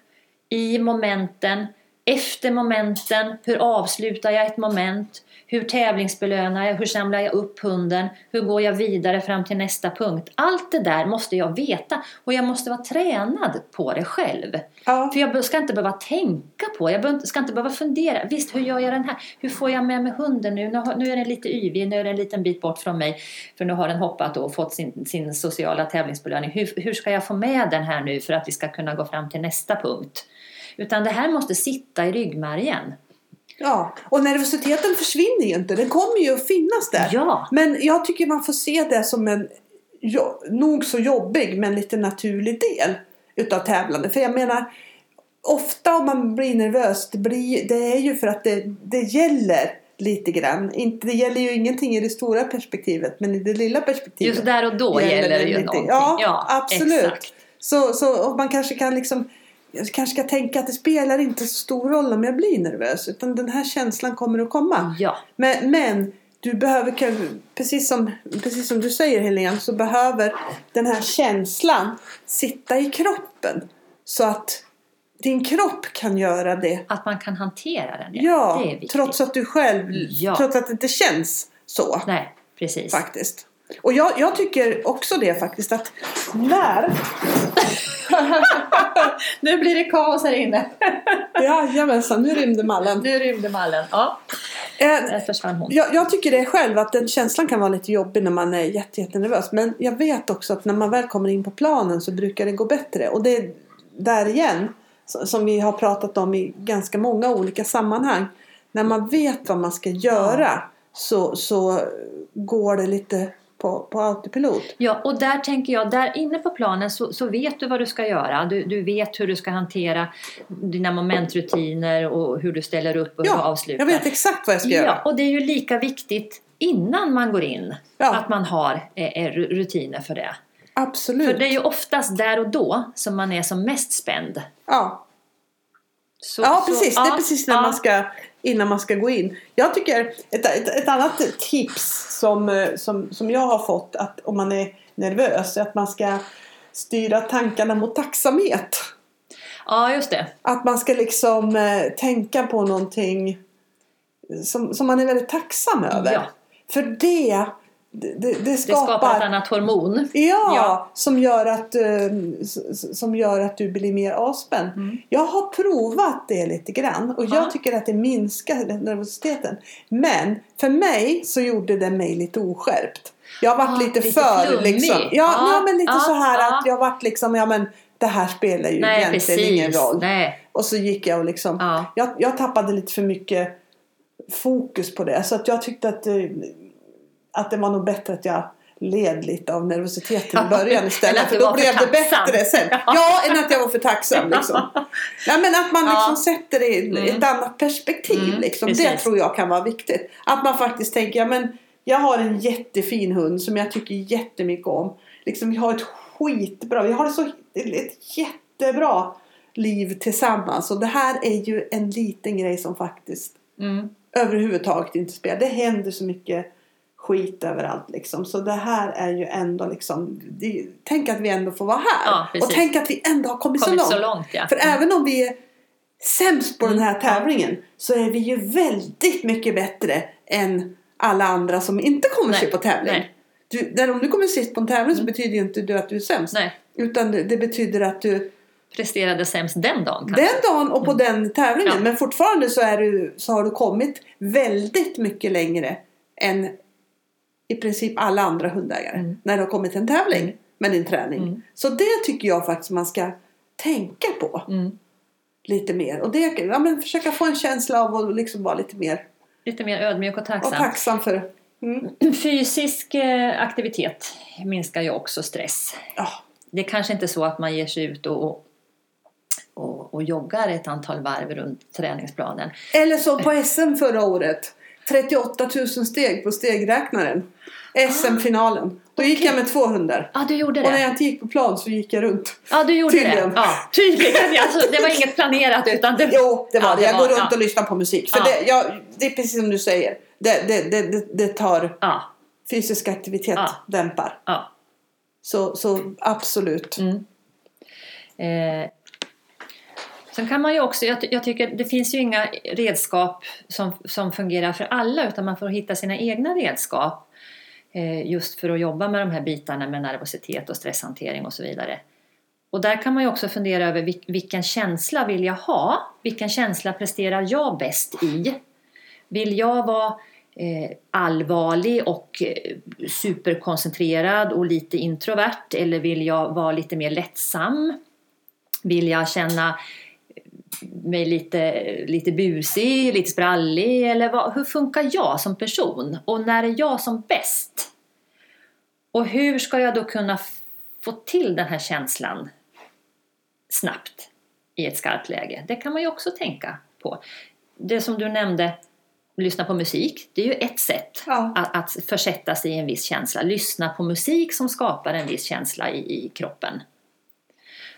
i momenten, efter momenten, hur avslutar jag ett moment, hur tävlingsbelönar jag, hur samlar jag upp hunden, hur går jag vidare fram till nästa punkt. Allt det där måste jag veta och jag måste vara tränad på det själv. Ja. För jag ska inte behöva tänka på, jag ska inte behöva fundera. Visst, hur gör jag den här? Hur får jag med mig hunden nu? Nu är den lite yvig, nu är den en liten bit bort från mig. För nu har den hoppat och fått sin, sin sociala tävlingsbelöning. Hur, hur ska jag få med den här nu för att vi ska kunna gå fram till nästa punkt? Utan det här måste sitta i ryggmärgen. Ja, och nervositeten försvinner ju inte. Den kommer ju att finnas där. Ja, Men jag tycker man får se det som en jo, nog så jobbig men lite naturlig del utav tävlande. För jag menar, ofta om man blir nervös, det, blir, det är ju för att det, det gäller lite grann. Inte, det gäller ju ingenting i det stora perspektivet men i det lilla perspektivet. just där och då gäller det ju lite. någonting. Ja, absolut. Exakt. Så, så och man kanske kan liksom jag kanske ska tänka att det spelar inte så stor roll om jag blir nervös. Utan den här känslan kommer att komma. Ja, Men, men du behöver, precis som, precis som du säger Helene, så behöver den här känslan sitta i kroppen. Så att din kropp kan göra det. att man kan hantera den. Ja, viktigt. trots att du själv, Ja. trots att det inte känns så. Nej, precis. Faktiskt. Och jag, jag tycker också det faktiskt att när... <laughs> Nu blir det kaos här inne. <laughs> Jajamensan, nu rymde mallen. Nu rymde mallen. Ja, Eh, försvann hon. Jag, jag tycker det själv att den känslan kan vara lite jobbig när man är jätte, jättenervös. Men jag vet också att när man väl kommer in på planen så brukar det gå bättre. Och det är där igen, som vi har pratat om i ganska många olika sammanhang. När man vet vad man ska göra så, så går det lite på, på autopilot. Ja, och där tänker jag, där inne på planen så, så vet du vad du ska göra. Du, du vet hur du ska hantera dina momentrutiner och hur du ställer upp och hur du Ja, avslutar. jag vet exakt vad jag ska Ja, göra. och det är ju lika viktigt innan man går in Ja. att man har eh, eh, rutiner för det. Absolut. För det är ju oftast där och då som man är som mest spänd. Ja. Så, Ja så- precis, det är ja, precis när ja. man ska, innan man ska gå in. Jag tycker ett, ett, ett annat tips som, eh, som, som jag har fått att om man är nervös är att man ska styra tankarna mot tacksamhet. Ja, just det. Att man ska liksom eh, tänka på någonting som, som man är väldigt tacksam över. Ja. För det, det, det, det Det skapar... skapar ett annat hormon. Ja, Ja. Som, gör att, eh, som gör att du blir mer avspänd. Mm. Jag har provat det lite grann och Ja. jag tycker att det minskar nervositeten. Men för mig så gjorde det mig lite oskärpt. Jag har varit Ah, lite, lite för flummig. liksom. Ja, Ja, ja, men lite ja, så här att jag varit liksom, ja men det här spelar ju Nej, egentligen precis. ingen roll. Nej. Och så gick jag och liksom, Ja. jag, jag tappade lite för mycket fokus på det. Så att jag tyckte att, eh, att det var nog bättre att jag led lite av nervositeten i början istället. För då blev det bättre sen. Ja, än att jag var för tacksam liksom. <laughs> Ja, men att man liksom Ja. sätter det i Mm. ett annat perspektiv. Mm, liksom. Det tror jag kan vara viktigt. Att man faktiskt tänker, ja men jag har en jättefin hund som jag tycker jättemycket om. Liksom, vi har ett skitbra, vi har så, ett jättebra liv tillsammans. Och det här är ju en liten grej som faktiskt Mm. överhuvudtaget inte spelar. Det händer så mycket skit överallt liksom. Så det här är ju ändå liksom, det, tänk att vi ändå får vara här. Ja, och tänk att vi ändå har kommit, Kommit så långt. så långt ja. För även om vi är sämst på den här Mm. tävlingen så är vi ju väldigt mycket bättre än alla andra som inte kommer Nej. sig på tävling. Nej. Du, där om du kommer sist på en tävling så betyder ju inte det att du är sämst. Nej. Utan det, det betyder att du Presterade sämst den dagen kanske. den dagen och på den tävlingen. Mm. Ja. Men fortfarande så, är du, så har du kommit väldigt mycket längre än i princip alla andra hundägare. Mm. När har kommit till en tävling Mm. med din träning. Mm. Så det tycker jag faktiskt man ska tänka på Mm. lite mer. Och det, ja, men försöka få en känsla av att liksom vara lite mer Lite mer ödmjuk och och tacksam. tacksam för. Mm. <clears throat> Fysisk eh, aktivitet minskar ju också stress. Ja, Det är kanske inte så att man ger sig ut och, och, och, och joggar ett antal varv runt träningsplanen. Eller som på SM förra året. 38 000 steg på stegräknaren. SM-finalen. Då gick jag med två hundar. Ja, du gjorde Och när det. jag inte gick på plan så gick jag runt. Ja, du gjorde Tydligen. det. Ja, tydligen. Alltså, det var inget planerat utan det... <laughs> Jo, det var Ja, det. det Jag var- går runt ja. och lyssnar på musik. För Ja. det, jag, det är precis som du säger. Det, det, det, det, det tar Ja, fysisk aktivitet dämpar. ja. Så, så absolut. Mm. Eh, sen kan man ju också, jag, jag tycker det finns ju inga redskap som, som fungerar för alla utan man får hitta sina egna redskap Eh, just för att jobba med de här bitarna med nervositet och stresshantering och så vidare. Och där kan man ju också fundera över vilken känsla vill jag ha? Vilken känsla presterar jag bäst i? Vill jag vara eh, allvarlig och eh, superkoncentrerad och lite introvert eller vill jag vara lite mer lättsam? Vill jag känna mig lite, lite busig, lite sprallig eller vad, hur funkar jag som person? Och när är jag som bäst? Och hur ska jag då kunna få till den här känslan snabbt i ett skarpt läge? Det kan man ju också tänka på. Det som du nämnde, lyssna på musik, det är ju ett sätt Ja. att, att försätta sig i en viss känsla. Lyssna på musik som skapar en viss känsla i, i kroppen.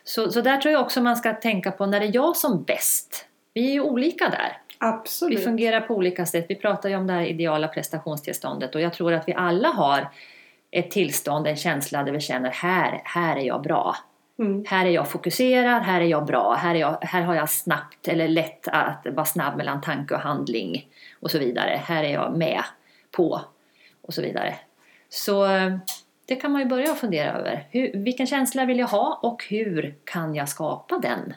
Så, så där tror jag också man ska tänka på när det är jag som bäst. Vi är ju olika där. Vi Absolut. fungerar på olika sätt. Vi pratar ju om det här ideala prestationstillståndet och jag tror att vi alla har ett tillstånd, en känsla där vi känner här, här är jag bra. Mm. Här är jag fokuserad, här är jag bra, här, är jag, här har jag snabbt eller lätt att vara snabb mellan tanke och handling och så vidare. Här är jag med på och så vidare. Så det kan man ju börja fundera över. Hur, vilken känsla vill jag ha och hur kan jag skapa den?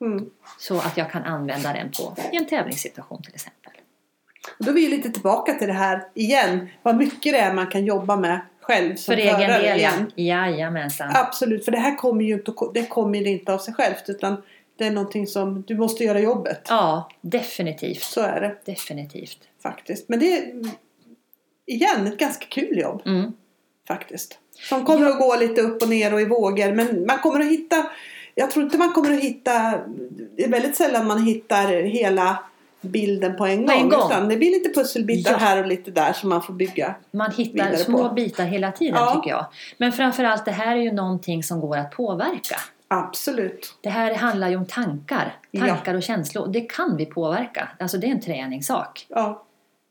Mm. Så att jag kan använda den på, i en tävlingssituation till exempel. Och Då är vi lite tillbaka till det här igen. Vad mycket det är man kan jobba med själv som För egen del ja. igen. Jajamensan. Absolut, för det här kommer ju inte, det kommer inte av sig självt utan det är någonting som du måste göra jobbet. Ja, definitivt. Så är det Definitivt. faktiskt. Men det är igen ett ganska kul jobb Mm. Faktiskt. Som kommer att gå lite upp och ner och i vågor. Men man kommer att hitta, jag tror inte man kommer att hitta, det är väldigt sällan man hittar hela bilden på en På gång. en gång. Utan det blir lite pusselbitar Ja. här och lite där som man får bygga. Man hittar små på. bitar hela tiden Ja. tycker jag. Men framförallt det här är ju någonting som går att påverka. Absolut. Det här handlar ju om tankar. Ja. Tankar och känslor. Det kan vi påverka. Alltså det är en träningssak. Ja,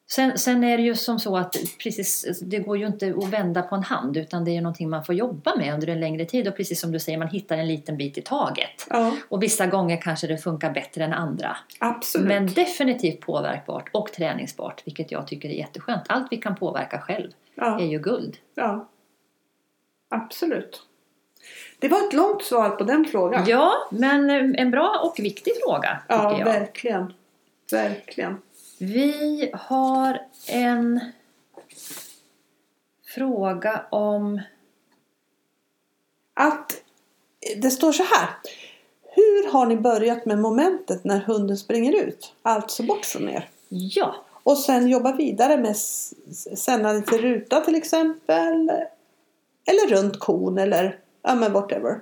Sen, sen är det ju som så att precis, det går ju inte att vända på en hand utan det är ju någonting man får jobba med under en längre tid och precis som du säger, man hittar en liten bit i taget. ja Och vissa gånger kanske det funkar bättre än andra. absolut. Men definitivt påverkbart och träningsbart, vilket jag tycker är jätteskönt. Allt vi kan påverka själv ja, är ju guld. ja. Absolut. Det var ett långt svar på den frågan. Ja, men en bra och viktig fråga tycker ja jag. verkligen. Verkligen. Vi har en fråga om... Att det står så här. Hur har ni börjat med momentet när hunden springer ut? Alltså bort från er. Ja, Och sen jobba vidare med sändande till ruta till exempel. Eller runt kon eller ja men whatever.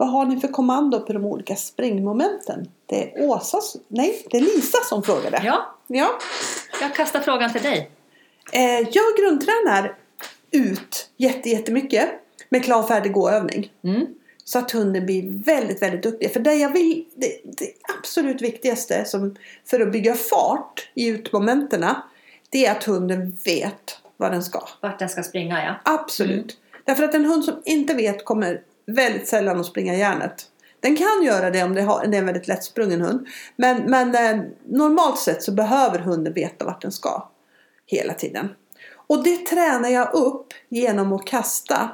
Vad har ni för kommando på de olika springmomenten? Det är Åsas, nej det är Lisa som frågade. ja. ja. Jag kastar frågan till dig. Eh, jag grundtränar ut jätte, jättemycket med klar färdig gå-övning. Mm. Så att hunden blir väldigt, väldigt duktig. För det jag vill, det, det absolut viktigaste som, för att bygga fart i utmomenterna. Det är att hunden vet vad den ska. Vart den ska springa, ja. Absolut. Därför att en hund som inte vet kommer väldigt sällan att springa järnet. Den kan göra det om det, är en väldigt lättsprungen hund. Men, men eh, normalt sett så behöver hunden veta vart den ska. Hela tiden. Och det tränar jag upp genom att kasta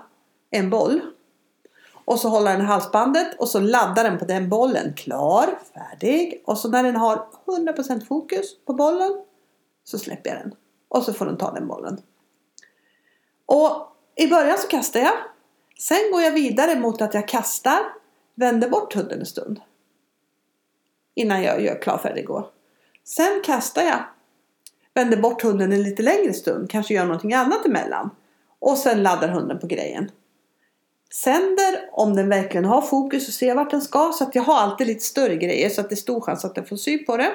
en boll. Och så håller den i halsbandet och så laddar den på den bollen. Klar, färdig. Och så när den har 100% fokus på bollen så släpper jag den. Och så får den ta den bollen. Och i början så kastar jag. Sen går jag vidare mot att jag kastar. Vänder bort hunden en stund. Innan jag gör klar färdig gå. Sen kastar jag. Vänder bort hunden en lite längre stund. Kanske gör någonting annat emellan. Och sen laddar hunden på grejen. Sänder om den verkligen har fokus och ser vart den ska. Så att jag har alltid lite större grejer. Så att det är stor chans att den får sy på det.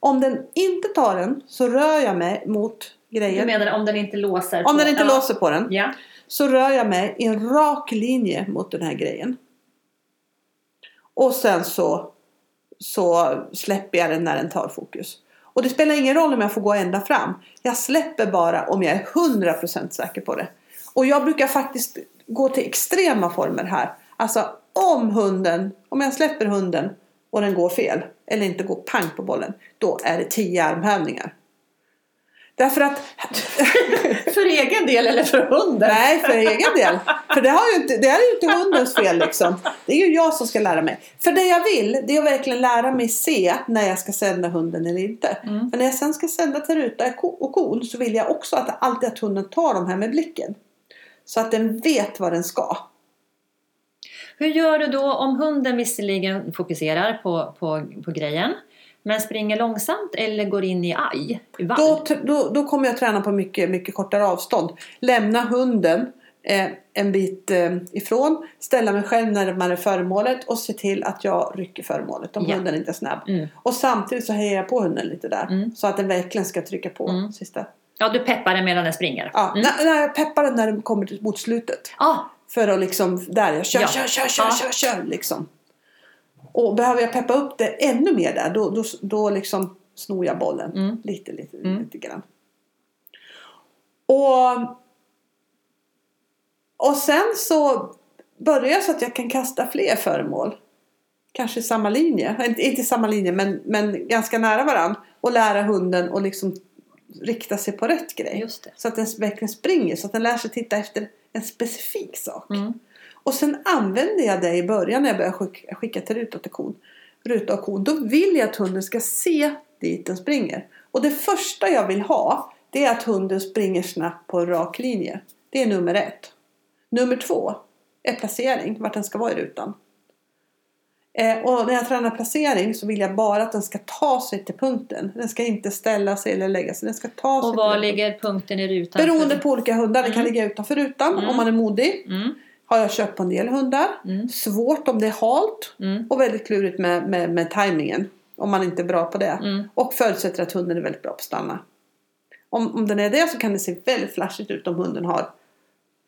Om den inte tar den så rör jag mig mot Du grejen. menar om den inte låser? Om på- den inte ja. låser på den. Ja. Så rör jag mig i en rak linje mot den här grejen. Och sen så, så släpper jag den när den tar fokus. Och det spelar ingen roll om jag får gå ända fram. Jag släpper bara om jag är 100% säker på det. Och jag brukar faktiskt gå till extrema former här. Alltså om hunden, om jag släpper hunden och den går fel. Eller inte går pang på bollen. Då är det 10 armhävningar. Därför att <laughs> För egen del eller för hunden? Nej, för egen del. För det, har ju inte, det är ju inte hundens fel liksom. Det är ju jag som ska lära mig. För det jag vill, det är att verkligen lära mig se när jag ska sända hunden eller inte. Mm. För när jag sen ska sända till ruta och kon så vill jag också att alltid att hunden tar de här med blicken. Så att den vet vad den ska. Hur gör du då om hunden visserligen fokuserar på, på, på grejen men springer långsamt eller går in i aj? I vall? Då, då, då kommer jag träna på mycket, mycket kortare avstånd. Lämna hunden eh, en bit eh, ifrån. Ställa mig själv närmare föremålet och se till att jag rycker föremålet om Ja. hunden inte är snabb. Mm. Och samtidigt så hejar jag på hunden lite där. Mm. Så att den verkligen ska trycka på Mm. sista. Ja, du peppar den medan den springer? Ja, Mm. när, jag peppar den när den kommer mot slutet. Ah, För att liksom, där jag kör, Ja. kör, kör, kör, Ja. kör, kör liksom. Och behöver jag peppa upp det ännu mer där då, då, då liksom snor jag bollen. Mm. Lite, lite, Mm. lite grann. Och, och sen så börjar jag så att jag kan kasta fler föremål. Kanske i samma linje. Inte, inte i samma linje men, men ganska nära varandra. Och lära hunden att liksom rikta sig på rätt grej. Så att den verkligen springer. Så att den lär sig titta efter en specifik sak. Mm. Och sen använder jag det i början när jag börjar skicka, skicka till ruta till kon. Ruta och kon. Då vill jag att hunden ska se dit den springer. Och det första jag vill ha. Det är att hunden springer snabbt på en rak linje. Det är nummer ett. Nummer två är placering. Vart den ska vara i rutan. Eh, och när jag tränar placering så vill jag bara att den ska ta sig till punkten. Den ska inte ställa sig eller lägga sig. Den ska ta sig Och var den ligger punkten i rutan? Beroende på olika hundar. Det kan Mm. ligga utanför rutan Mm. om man är modig. Mm. Har jag kört på en del hundar. Mm. Svårt om det är halt. Mm. Och väldigt klurigt med, med, med tajmingen. Om man inte är bra på det. Mm. Och förutsätter att hunden är väldigt bra på att stanna. Om, om den är det så kan det se väldigt flashigt ut om hunden har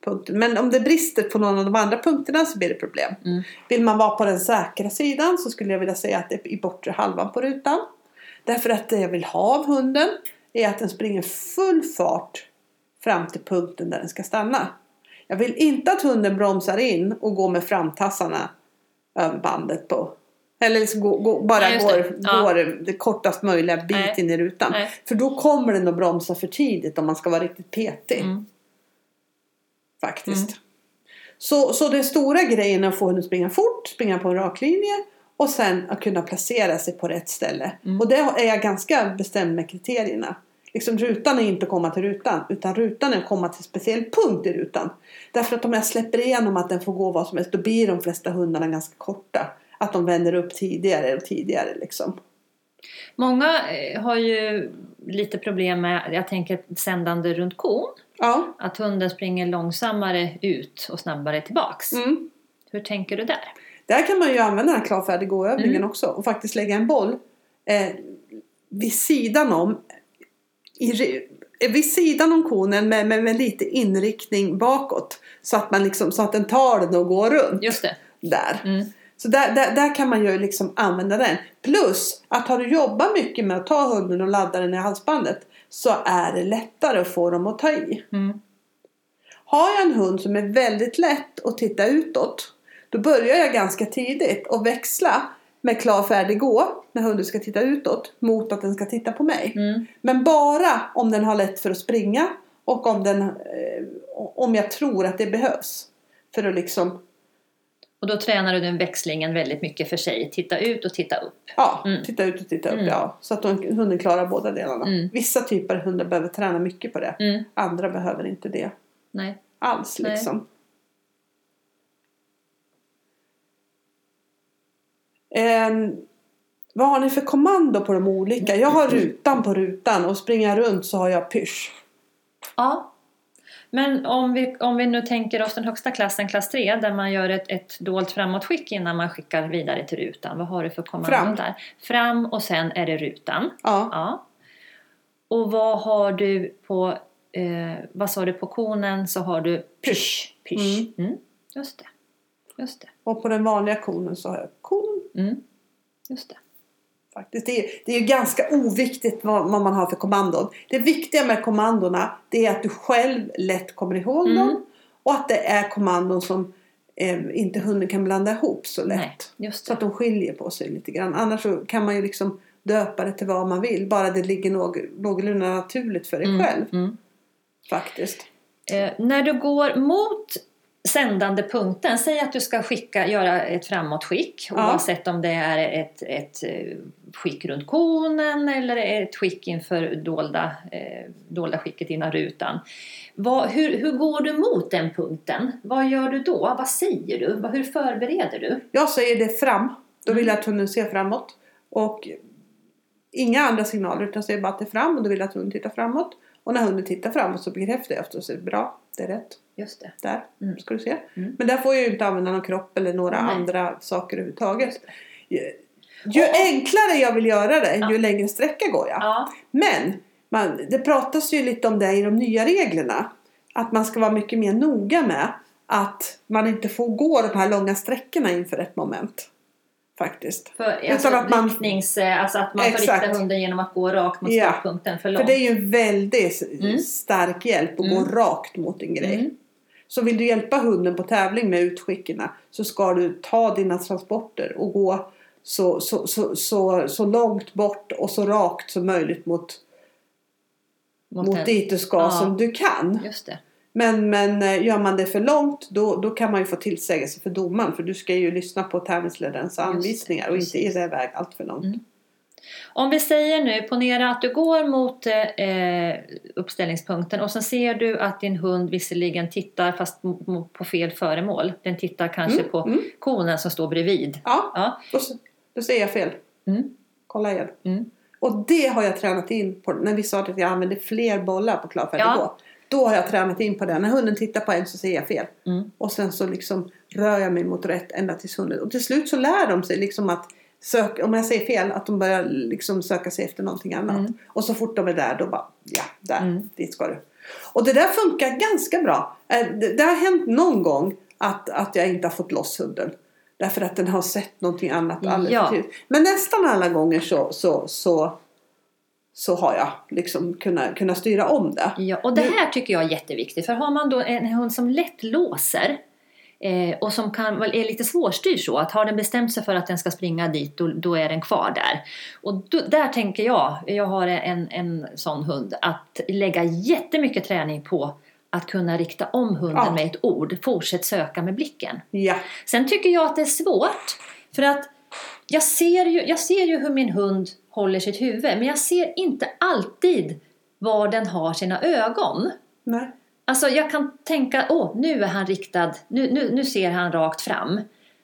punkter. Men om det brister på någon av de andra punkterna så blir det problem. Mm. Vill man vara på den säkra sidan så skulle jag vilja säga att det är i bortre halvan på rutan. Därför att det jag vill ha av hunden är att den springer full fart fram till punkten där den ska stanna. Jag vill inte att hunden bromsar in och går med framtassarna över bandet på. Eller liksom gå, gå, bara det. går, Ja. går det kortast möjliga bit Nej. in i rutan. Nej. För då kommer den att bromsa för tidigt om man ska vara riktigt petig. Mm. Faktiskt. Mm. Så, så den stora grejen är att få hunden att springa fort, springa på en rak linje och sen att kunna placera sig på rätt ställe. Mm. Och det är jag ganska bestämd med kriterierna. Liksom rutan är inte att komma till rutan utan rutan är att komma till en speciell punkt i rutan. Därför att om jag släpper igenom att den får gå vad som helst då blir de flesta hundarna ganska korta. Att de vänder upp tidigare och tidigare liksom. Många eh, har ju lite problem med, jag tänker sändande runt kon. Ja. Att hunden springer långsammare ut och snabbare tillbaks. Mm. Hur tänker du där? Där kan man ju använda den här klarfärdig gå-övningen Mm. också och faktiskt lägga en boll eh, vid sidan om i, vid sidan om konen med, med, med lite inriktning bakåt. Så att, man liksom, så att den tar den och går runt. Just det. Där. Mm. Så där, där, där kan man ju liksom använda den. Plus att har du jobbat mycket med att ta hunden och ladda den i halsbandet så är det lättare att få dem att ta i. Mm. Har jag en hund som är väldigt lätt att titta utåt då börjar jag ganska tidigt att växla med klar färdig gå när hunden ska titta utåt mot att den ska titta på mig. Mm. Men bara om den har lätt för att springa och om, den, eh, om jag tror att det behövs. För att liksom, Och då tränar du den växlingen väldigt mycket för sig. Titta ut och titta upp. ja, Mm. titta ut och titta upp. Mm. Ja, så att hunden klarar båda delarna. Mm. Vissa typer av hundar behöver träna mycket på det. Mm. Andra behöver inte det Nej. alls Nej. Ehm, vad har ni för kommando på de olika? Jag har rutan på rutan och springer runt så har jag pysch. Ja. Men om vi, om vi nu tänker oss den högsta klassen, klass 3, där man gör ett, ett dolt framåtskick innan man skickar vidare till rutan. Vad har du för kommando Fram. där? Fram och sen är det rutan. Ja. Ja. Och vad har du på, eh, vad sa du på konen så har du pysch. pysch. Mm. Just det. Just det. Och på den vanliga konen så har jag kon. Mm. Just det. Faktiskt. Det, är, det är ganska oviktigt vad, vad man har för kommandon. Det viktiga med kommandona det är att du själv lätt kommer ihåg Mm. dem. Och att det är kommandon som eh, inte hunden kan blanda ihop så lätt. Nej, Så att de skiljer på sig lite grann. Annars kan man ju liksom döpa det till vad man vill. Bara det ligger någ, någorlunda naturligt för dig Mm, själv. mm. Faktiskt. Eh, när du går mot sändande punkten, säg att du ska skicka, göra ett framåtskick Ja. oavsett om det är ett, ett eh, skick runt konen eller ett skick inför dolda, eh, dolda skicket innan rutan. Vad, hur, hur går du mot den punkten? Vad gör du då? Vad säger du? Hur förbereder du? Jag säger det fram. Då vill Mm. jag att hunden ser framåt. Och inga andra signaler utan säger bara att det är fram och då vill jag att hunden tittar framåt. Och när hunden tittar framåt så bekräftar jag efter och säger bra, det är rätt. Just det. Där, Mm. ska du se. Mm. Men där får jag ju inte använda någon kropp eller några Nej. andra saker överhuvudtaget. Ju, ju Och- enklare jag vill göra det, Ja. ju längre sträcka går jag. Ja. Men man, det pratas ju lite om det i de nya reglerna. Att man ska vara mycket mer noga med att man inte får gå de här långa sträckorna inför ett moment. Faktiskt. För, alltså, att man- alltså att man får rikta hunden genom att gå rakt mot Ja. startpunkten för För långt. det är ju en väldigt Mm. stark hjälp att Mm. gå rakt mot en grej. Mm. Så vill du hjälpa hunden på tävling med utskicken så ska du ta dina transporter och gå så, så, så, så, så långt bort och så rakt som möjligt mot, Mot mot dit du ska Ja. som du kan. Just det. Men, men eh, gör man det för långt då, då kan man ju få tillsägelse för domaren. För du ska ju lyssna på tävlingsledarens anvisningar och inte ge iväg allt för långt. Mm. Om vi säger nu, ponera att du går mot eh, uppställningspunkten och sen ser du att din hund visserligen tittar fast på fel föremål. Den tittar kanske Mm, på mm. konen som står bredvid. Ja, Ja. då, då säger jag fel. Mm. Kolla igen. Mm. Och det har jag tränat in på. När vi sa att jag använde fler bollar på klarfärdig Ja. gå. Då har jag tränat in på det. När hunden tittar på en så säger jag fel. Mm. Och sen så liksom rör jag mig mot rätt ända tills hunden. Och till slut så lär de sig liksom att söka, om jag säger fel, att de börjar liksom söka sig efter någonting annat. Mm. Och så fort de är där, då bara, ja, där, Mm. dit ska du. Och det där funkar ganska bra. Eh, Det, det har hänt någon gång att, att jag inte har fått loss hunden. Därför att den har sett någonting annat alldeles Ja. Men nästan alla gånger så, så, så, så har jag liksom kunnat, kunnat styra om det. Ja, och det här tycker jag är jätteviktigt. För har man då en hund som lätt låser eh, och som kan, är lite svårstyrd så att har den bestämt sig för att den ska springa dit då, då är den kvar där. Och då, där tänker jag, jag har en, en sån hund, att lägga jättemycket träning på att kunna rikta om hunden Ja. med ett ord. Fortsätt söka med blicken. Ja, Sen tycker jag att det är svårt för att jag ser ju, jag ser ju hur min hund håller sitt huvud men jag ser inte alltid var den har sina ögon. Nej. Alltså jag kan tänka, åh nu är han riktad, nu, nu, nu ser han rakt fram.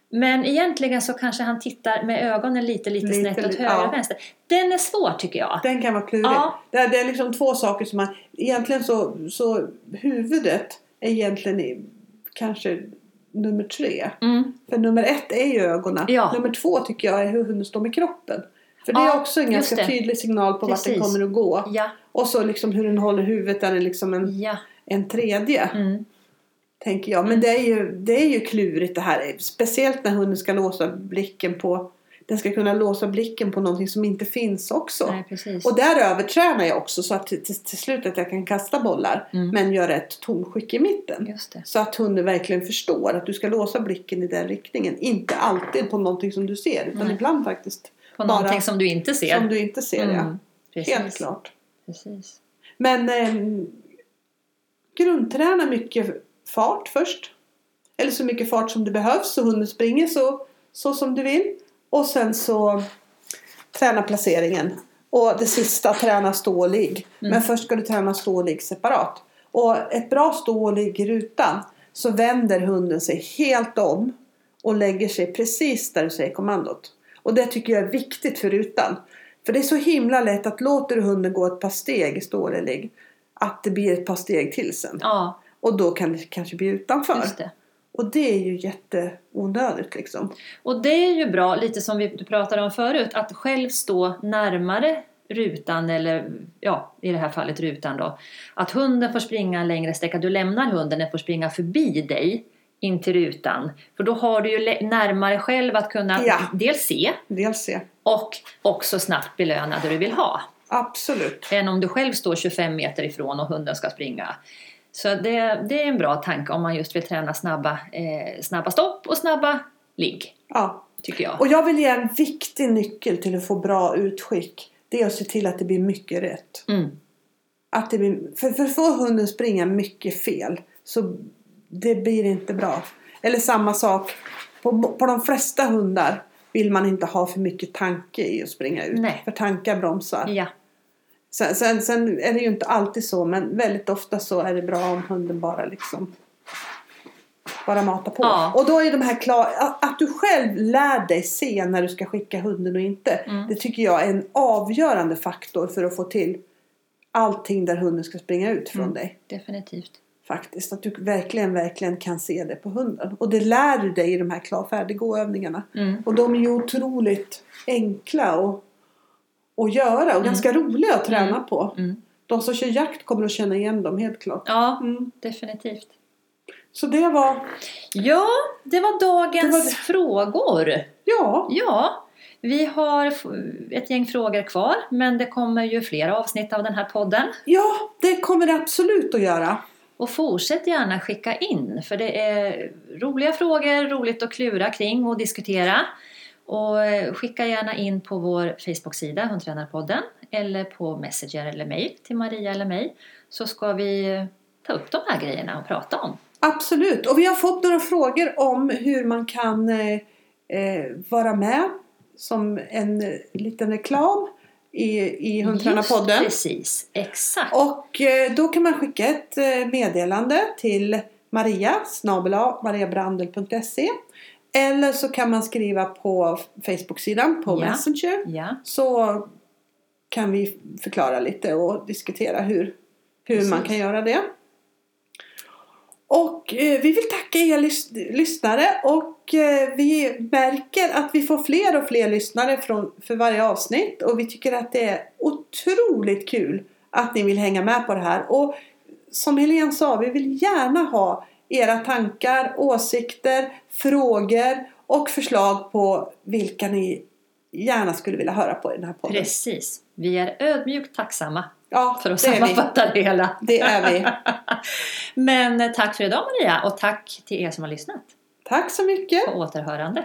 Men egentligen så kanske han tittar med ögonen lite, lite, Lite, snett åt höger ja. och vänster. Den är svår tycker jag. Den kan vara klurig. Ja. Det, är, det är liksom två saker som man... Egentligen så, så huvudet är egentligen kanske nummer tre. Mm. För nummer ett är ju ögonen. Ja. Nummer två tycker jag är hur hunden står med kroppen. För det är också en ganska det. tydlig signal på vart den Precis. kommer att gå. Och så liksom hur den håller huvudet är liksom en. En tredje. Mm. Tänker jag. Men det är, ju, det är ju klurigt det här. Speciellt när hunden ska låsa blicken på... Den ska kunna låsa blicken på någonting som inte finns också. Nej. Och där övertränar jag också så att till, till, till slut att jag kan kasta bollar. Mm. Men göra ett tonskick i mitten. Så att hunden verkligen förstår att du ska låsa blicken i den riktningen. Inte alltid på någonting som du ser. Utan Nej. ibland faktiskt På bara någonting som du inte ser. som du inte ser. Ja. Mm, Precis. Helt klart. Precis. Men eh, grundträna mycket fart först. Eller så mycket fart som det behövs så hunden springer så, så som du vill. Och sen så träna placeringen. Och det sista, träna stå och ligg. Mm. Men först ska du träna stå och ligg separat. Och ett bra stå och ligg i rutan så vänder hunden sig helt om och lägger sig precis där du säger kommandot. Och det tycker jag är viktigt för rutan. För det är så himla lätt att låter du hunden gå ett par steg i stå eller ligg att det blir ett par steg till sen. Ja, Och då kan det kanske bli utanför. just det. Och det är ju jätteonödigt liksom. Och det är ju bra, lite som vi pratade om förut, att själv stå närmare rutan eller ja, i det här fallet rutan då. Att hunden får springa en längre sträcka, du lämnar hunden, den får springa förbi dig in till rutan. För då har du ju närmare själv att kunna Ja. dels se Dels se. och också snabbt belöna det du vill ha. Absolut. Än om du själv står 25 meter ifrån och hunden ska springa. Så det, det är en bra tanke om man just vill träna snabba, eh, snabba stopp och snabba ligg, Ja. tycker jag. Och jag vill ge en viktig nyckel till att få bra utskick. Det är att se till att det blir mycket rätt. Mm. Att det blir, för, för får hunden springa mycket fel så det blir inte bra. Eller samma sak. På, på de flesta hundar vill man inte ha för mycket tanke i att springa ut. Nej. För tankar bromsar. Ja, Sen, sen, sen är det ju inte alltid så men väldigt ofta så är det bra om hunden bara liksom bara matar på. Ja. Och då är de här klar, att, du själv lär dig se när du ska skicka hunden och inte. Mm. Det tycker jag är en avgörande faktor för att få till allting där hunden ska springa ut från Mm. dig. definitivt. Faktiskt. Att du verkligen, verkligen kan se det på hunden. Och det lär du dig i de här klar färdig övningarna. Mm. Och de är ju otroligt enkla att, att göra och ganska roliga att träna Mm. på. Mm. De som kör jakt kommer att känna igen dem helt klart. Ja, Mm. definitivt. Så det var, Ja, det var dagens Det var det. frågor. ja, Ja, vi har ett gäng frågor kvar, men det kommer ju fler avsnitt av den här podden. ja, det kommer det absolut att göra. Och fortsätt gärna skicka in, för det är roliga frågor, roligt att klura kring och diskutera. Och eh, skicka gärna in på vår Facebook-sida, Hundtränarpodden, eller på Messenger eller mail till Maria eller mig, så ska vi eh, ta upp de här grejerna och prata om. Absolut. Och vi har fått några frågor om hur man kan eh, eh, vara med som en liten reklam i, i Hundtränarpodden. Just precis, exakt. Och eh, då kan man skicka ett meddelande till Maria snabel-a mariabrandel.se Eller så kan man skriva på Facebook-sidan på Ja. Messenger. Ja, Så kan vi förklara lite och diskutera hur, hur man kan göra det. Och eh, vi vill tacka er lys- lyssnare och eh, vi märker att vi får fler och fler lyssnare från, för varje avsnitt och vi tycker att det är otroligt kul att ni vill hänga med på det här. Och som Helene sa, vi vill gärna ha era tankar, åsikter, frågor och förslag på vilka ni gärna skulle vilja höra på i den här podden. precis. Vi är ödmjukt tacksamma Ja, för att sammanfatta det hela. Det är vi. <laughs> Men eh, tack för idag Maria och tack till er som har lyssnat. Tack så mycket. På återhörande.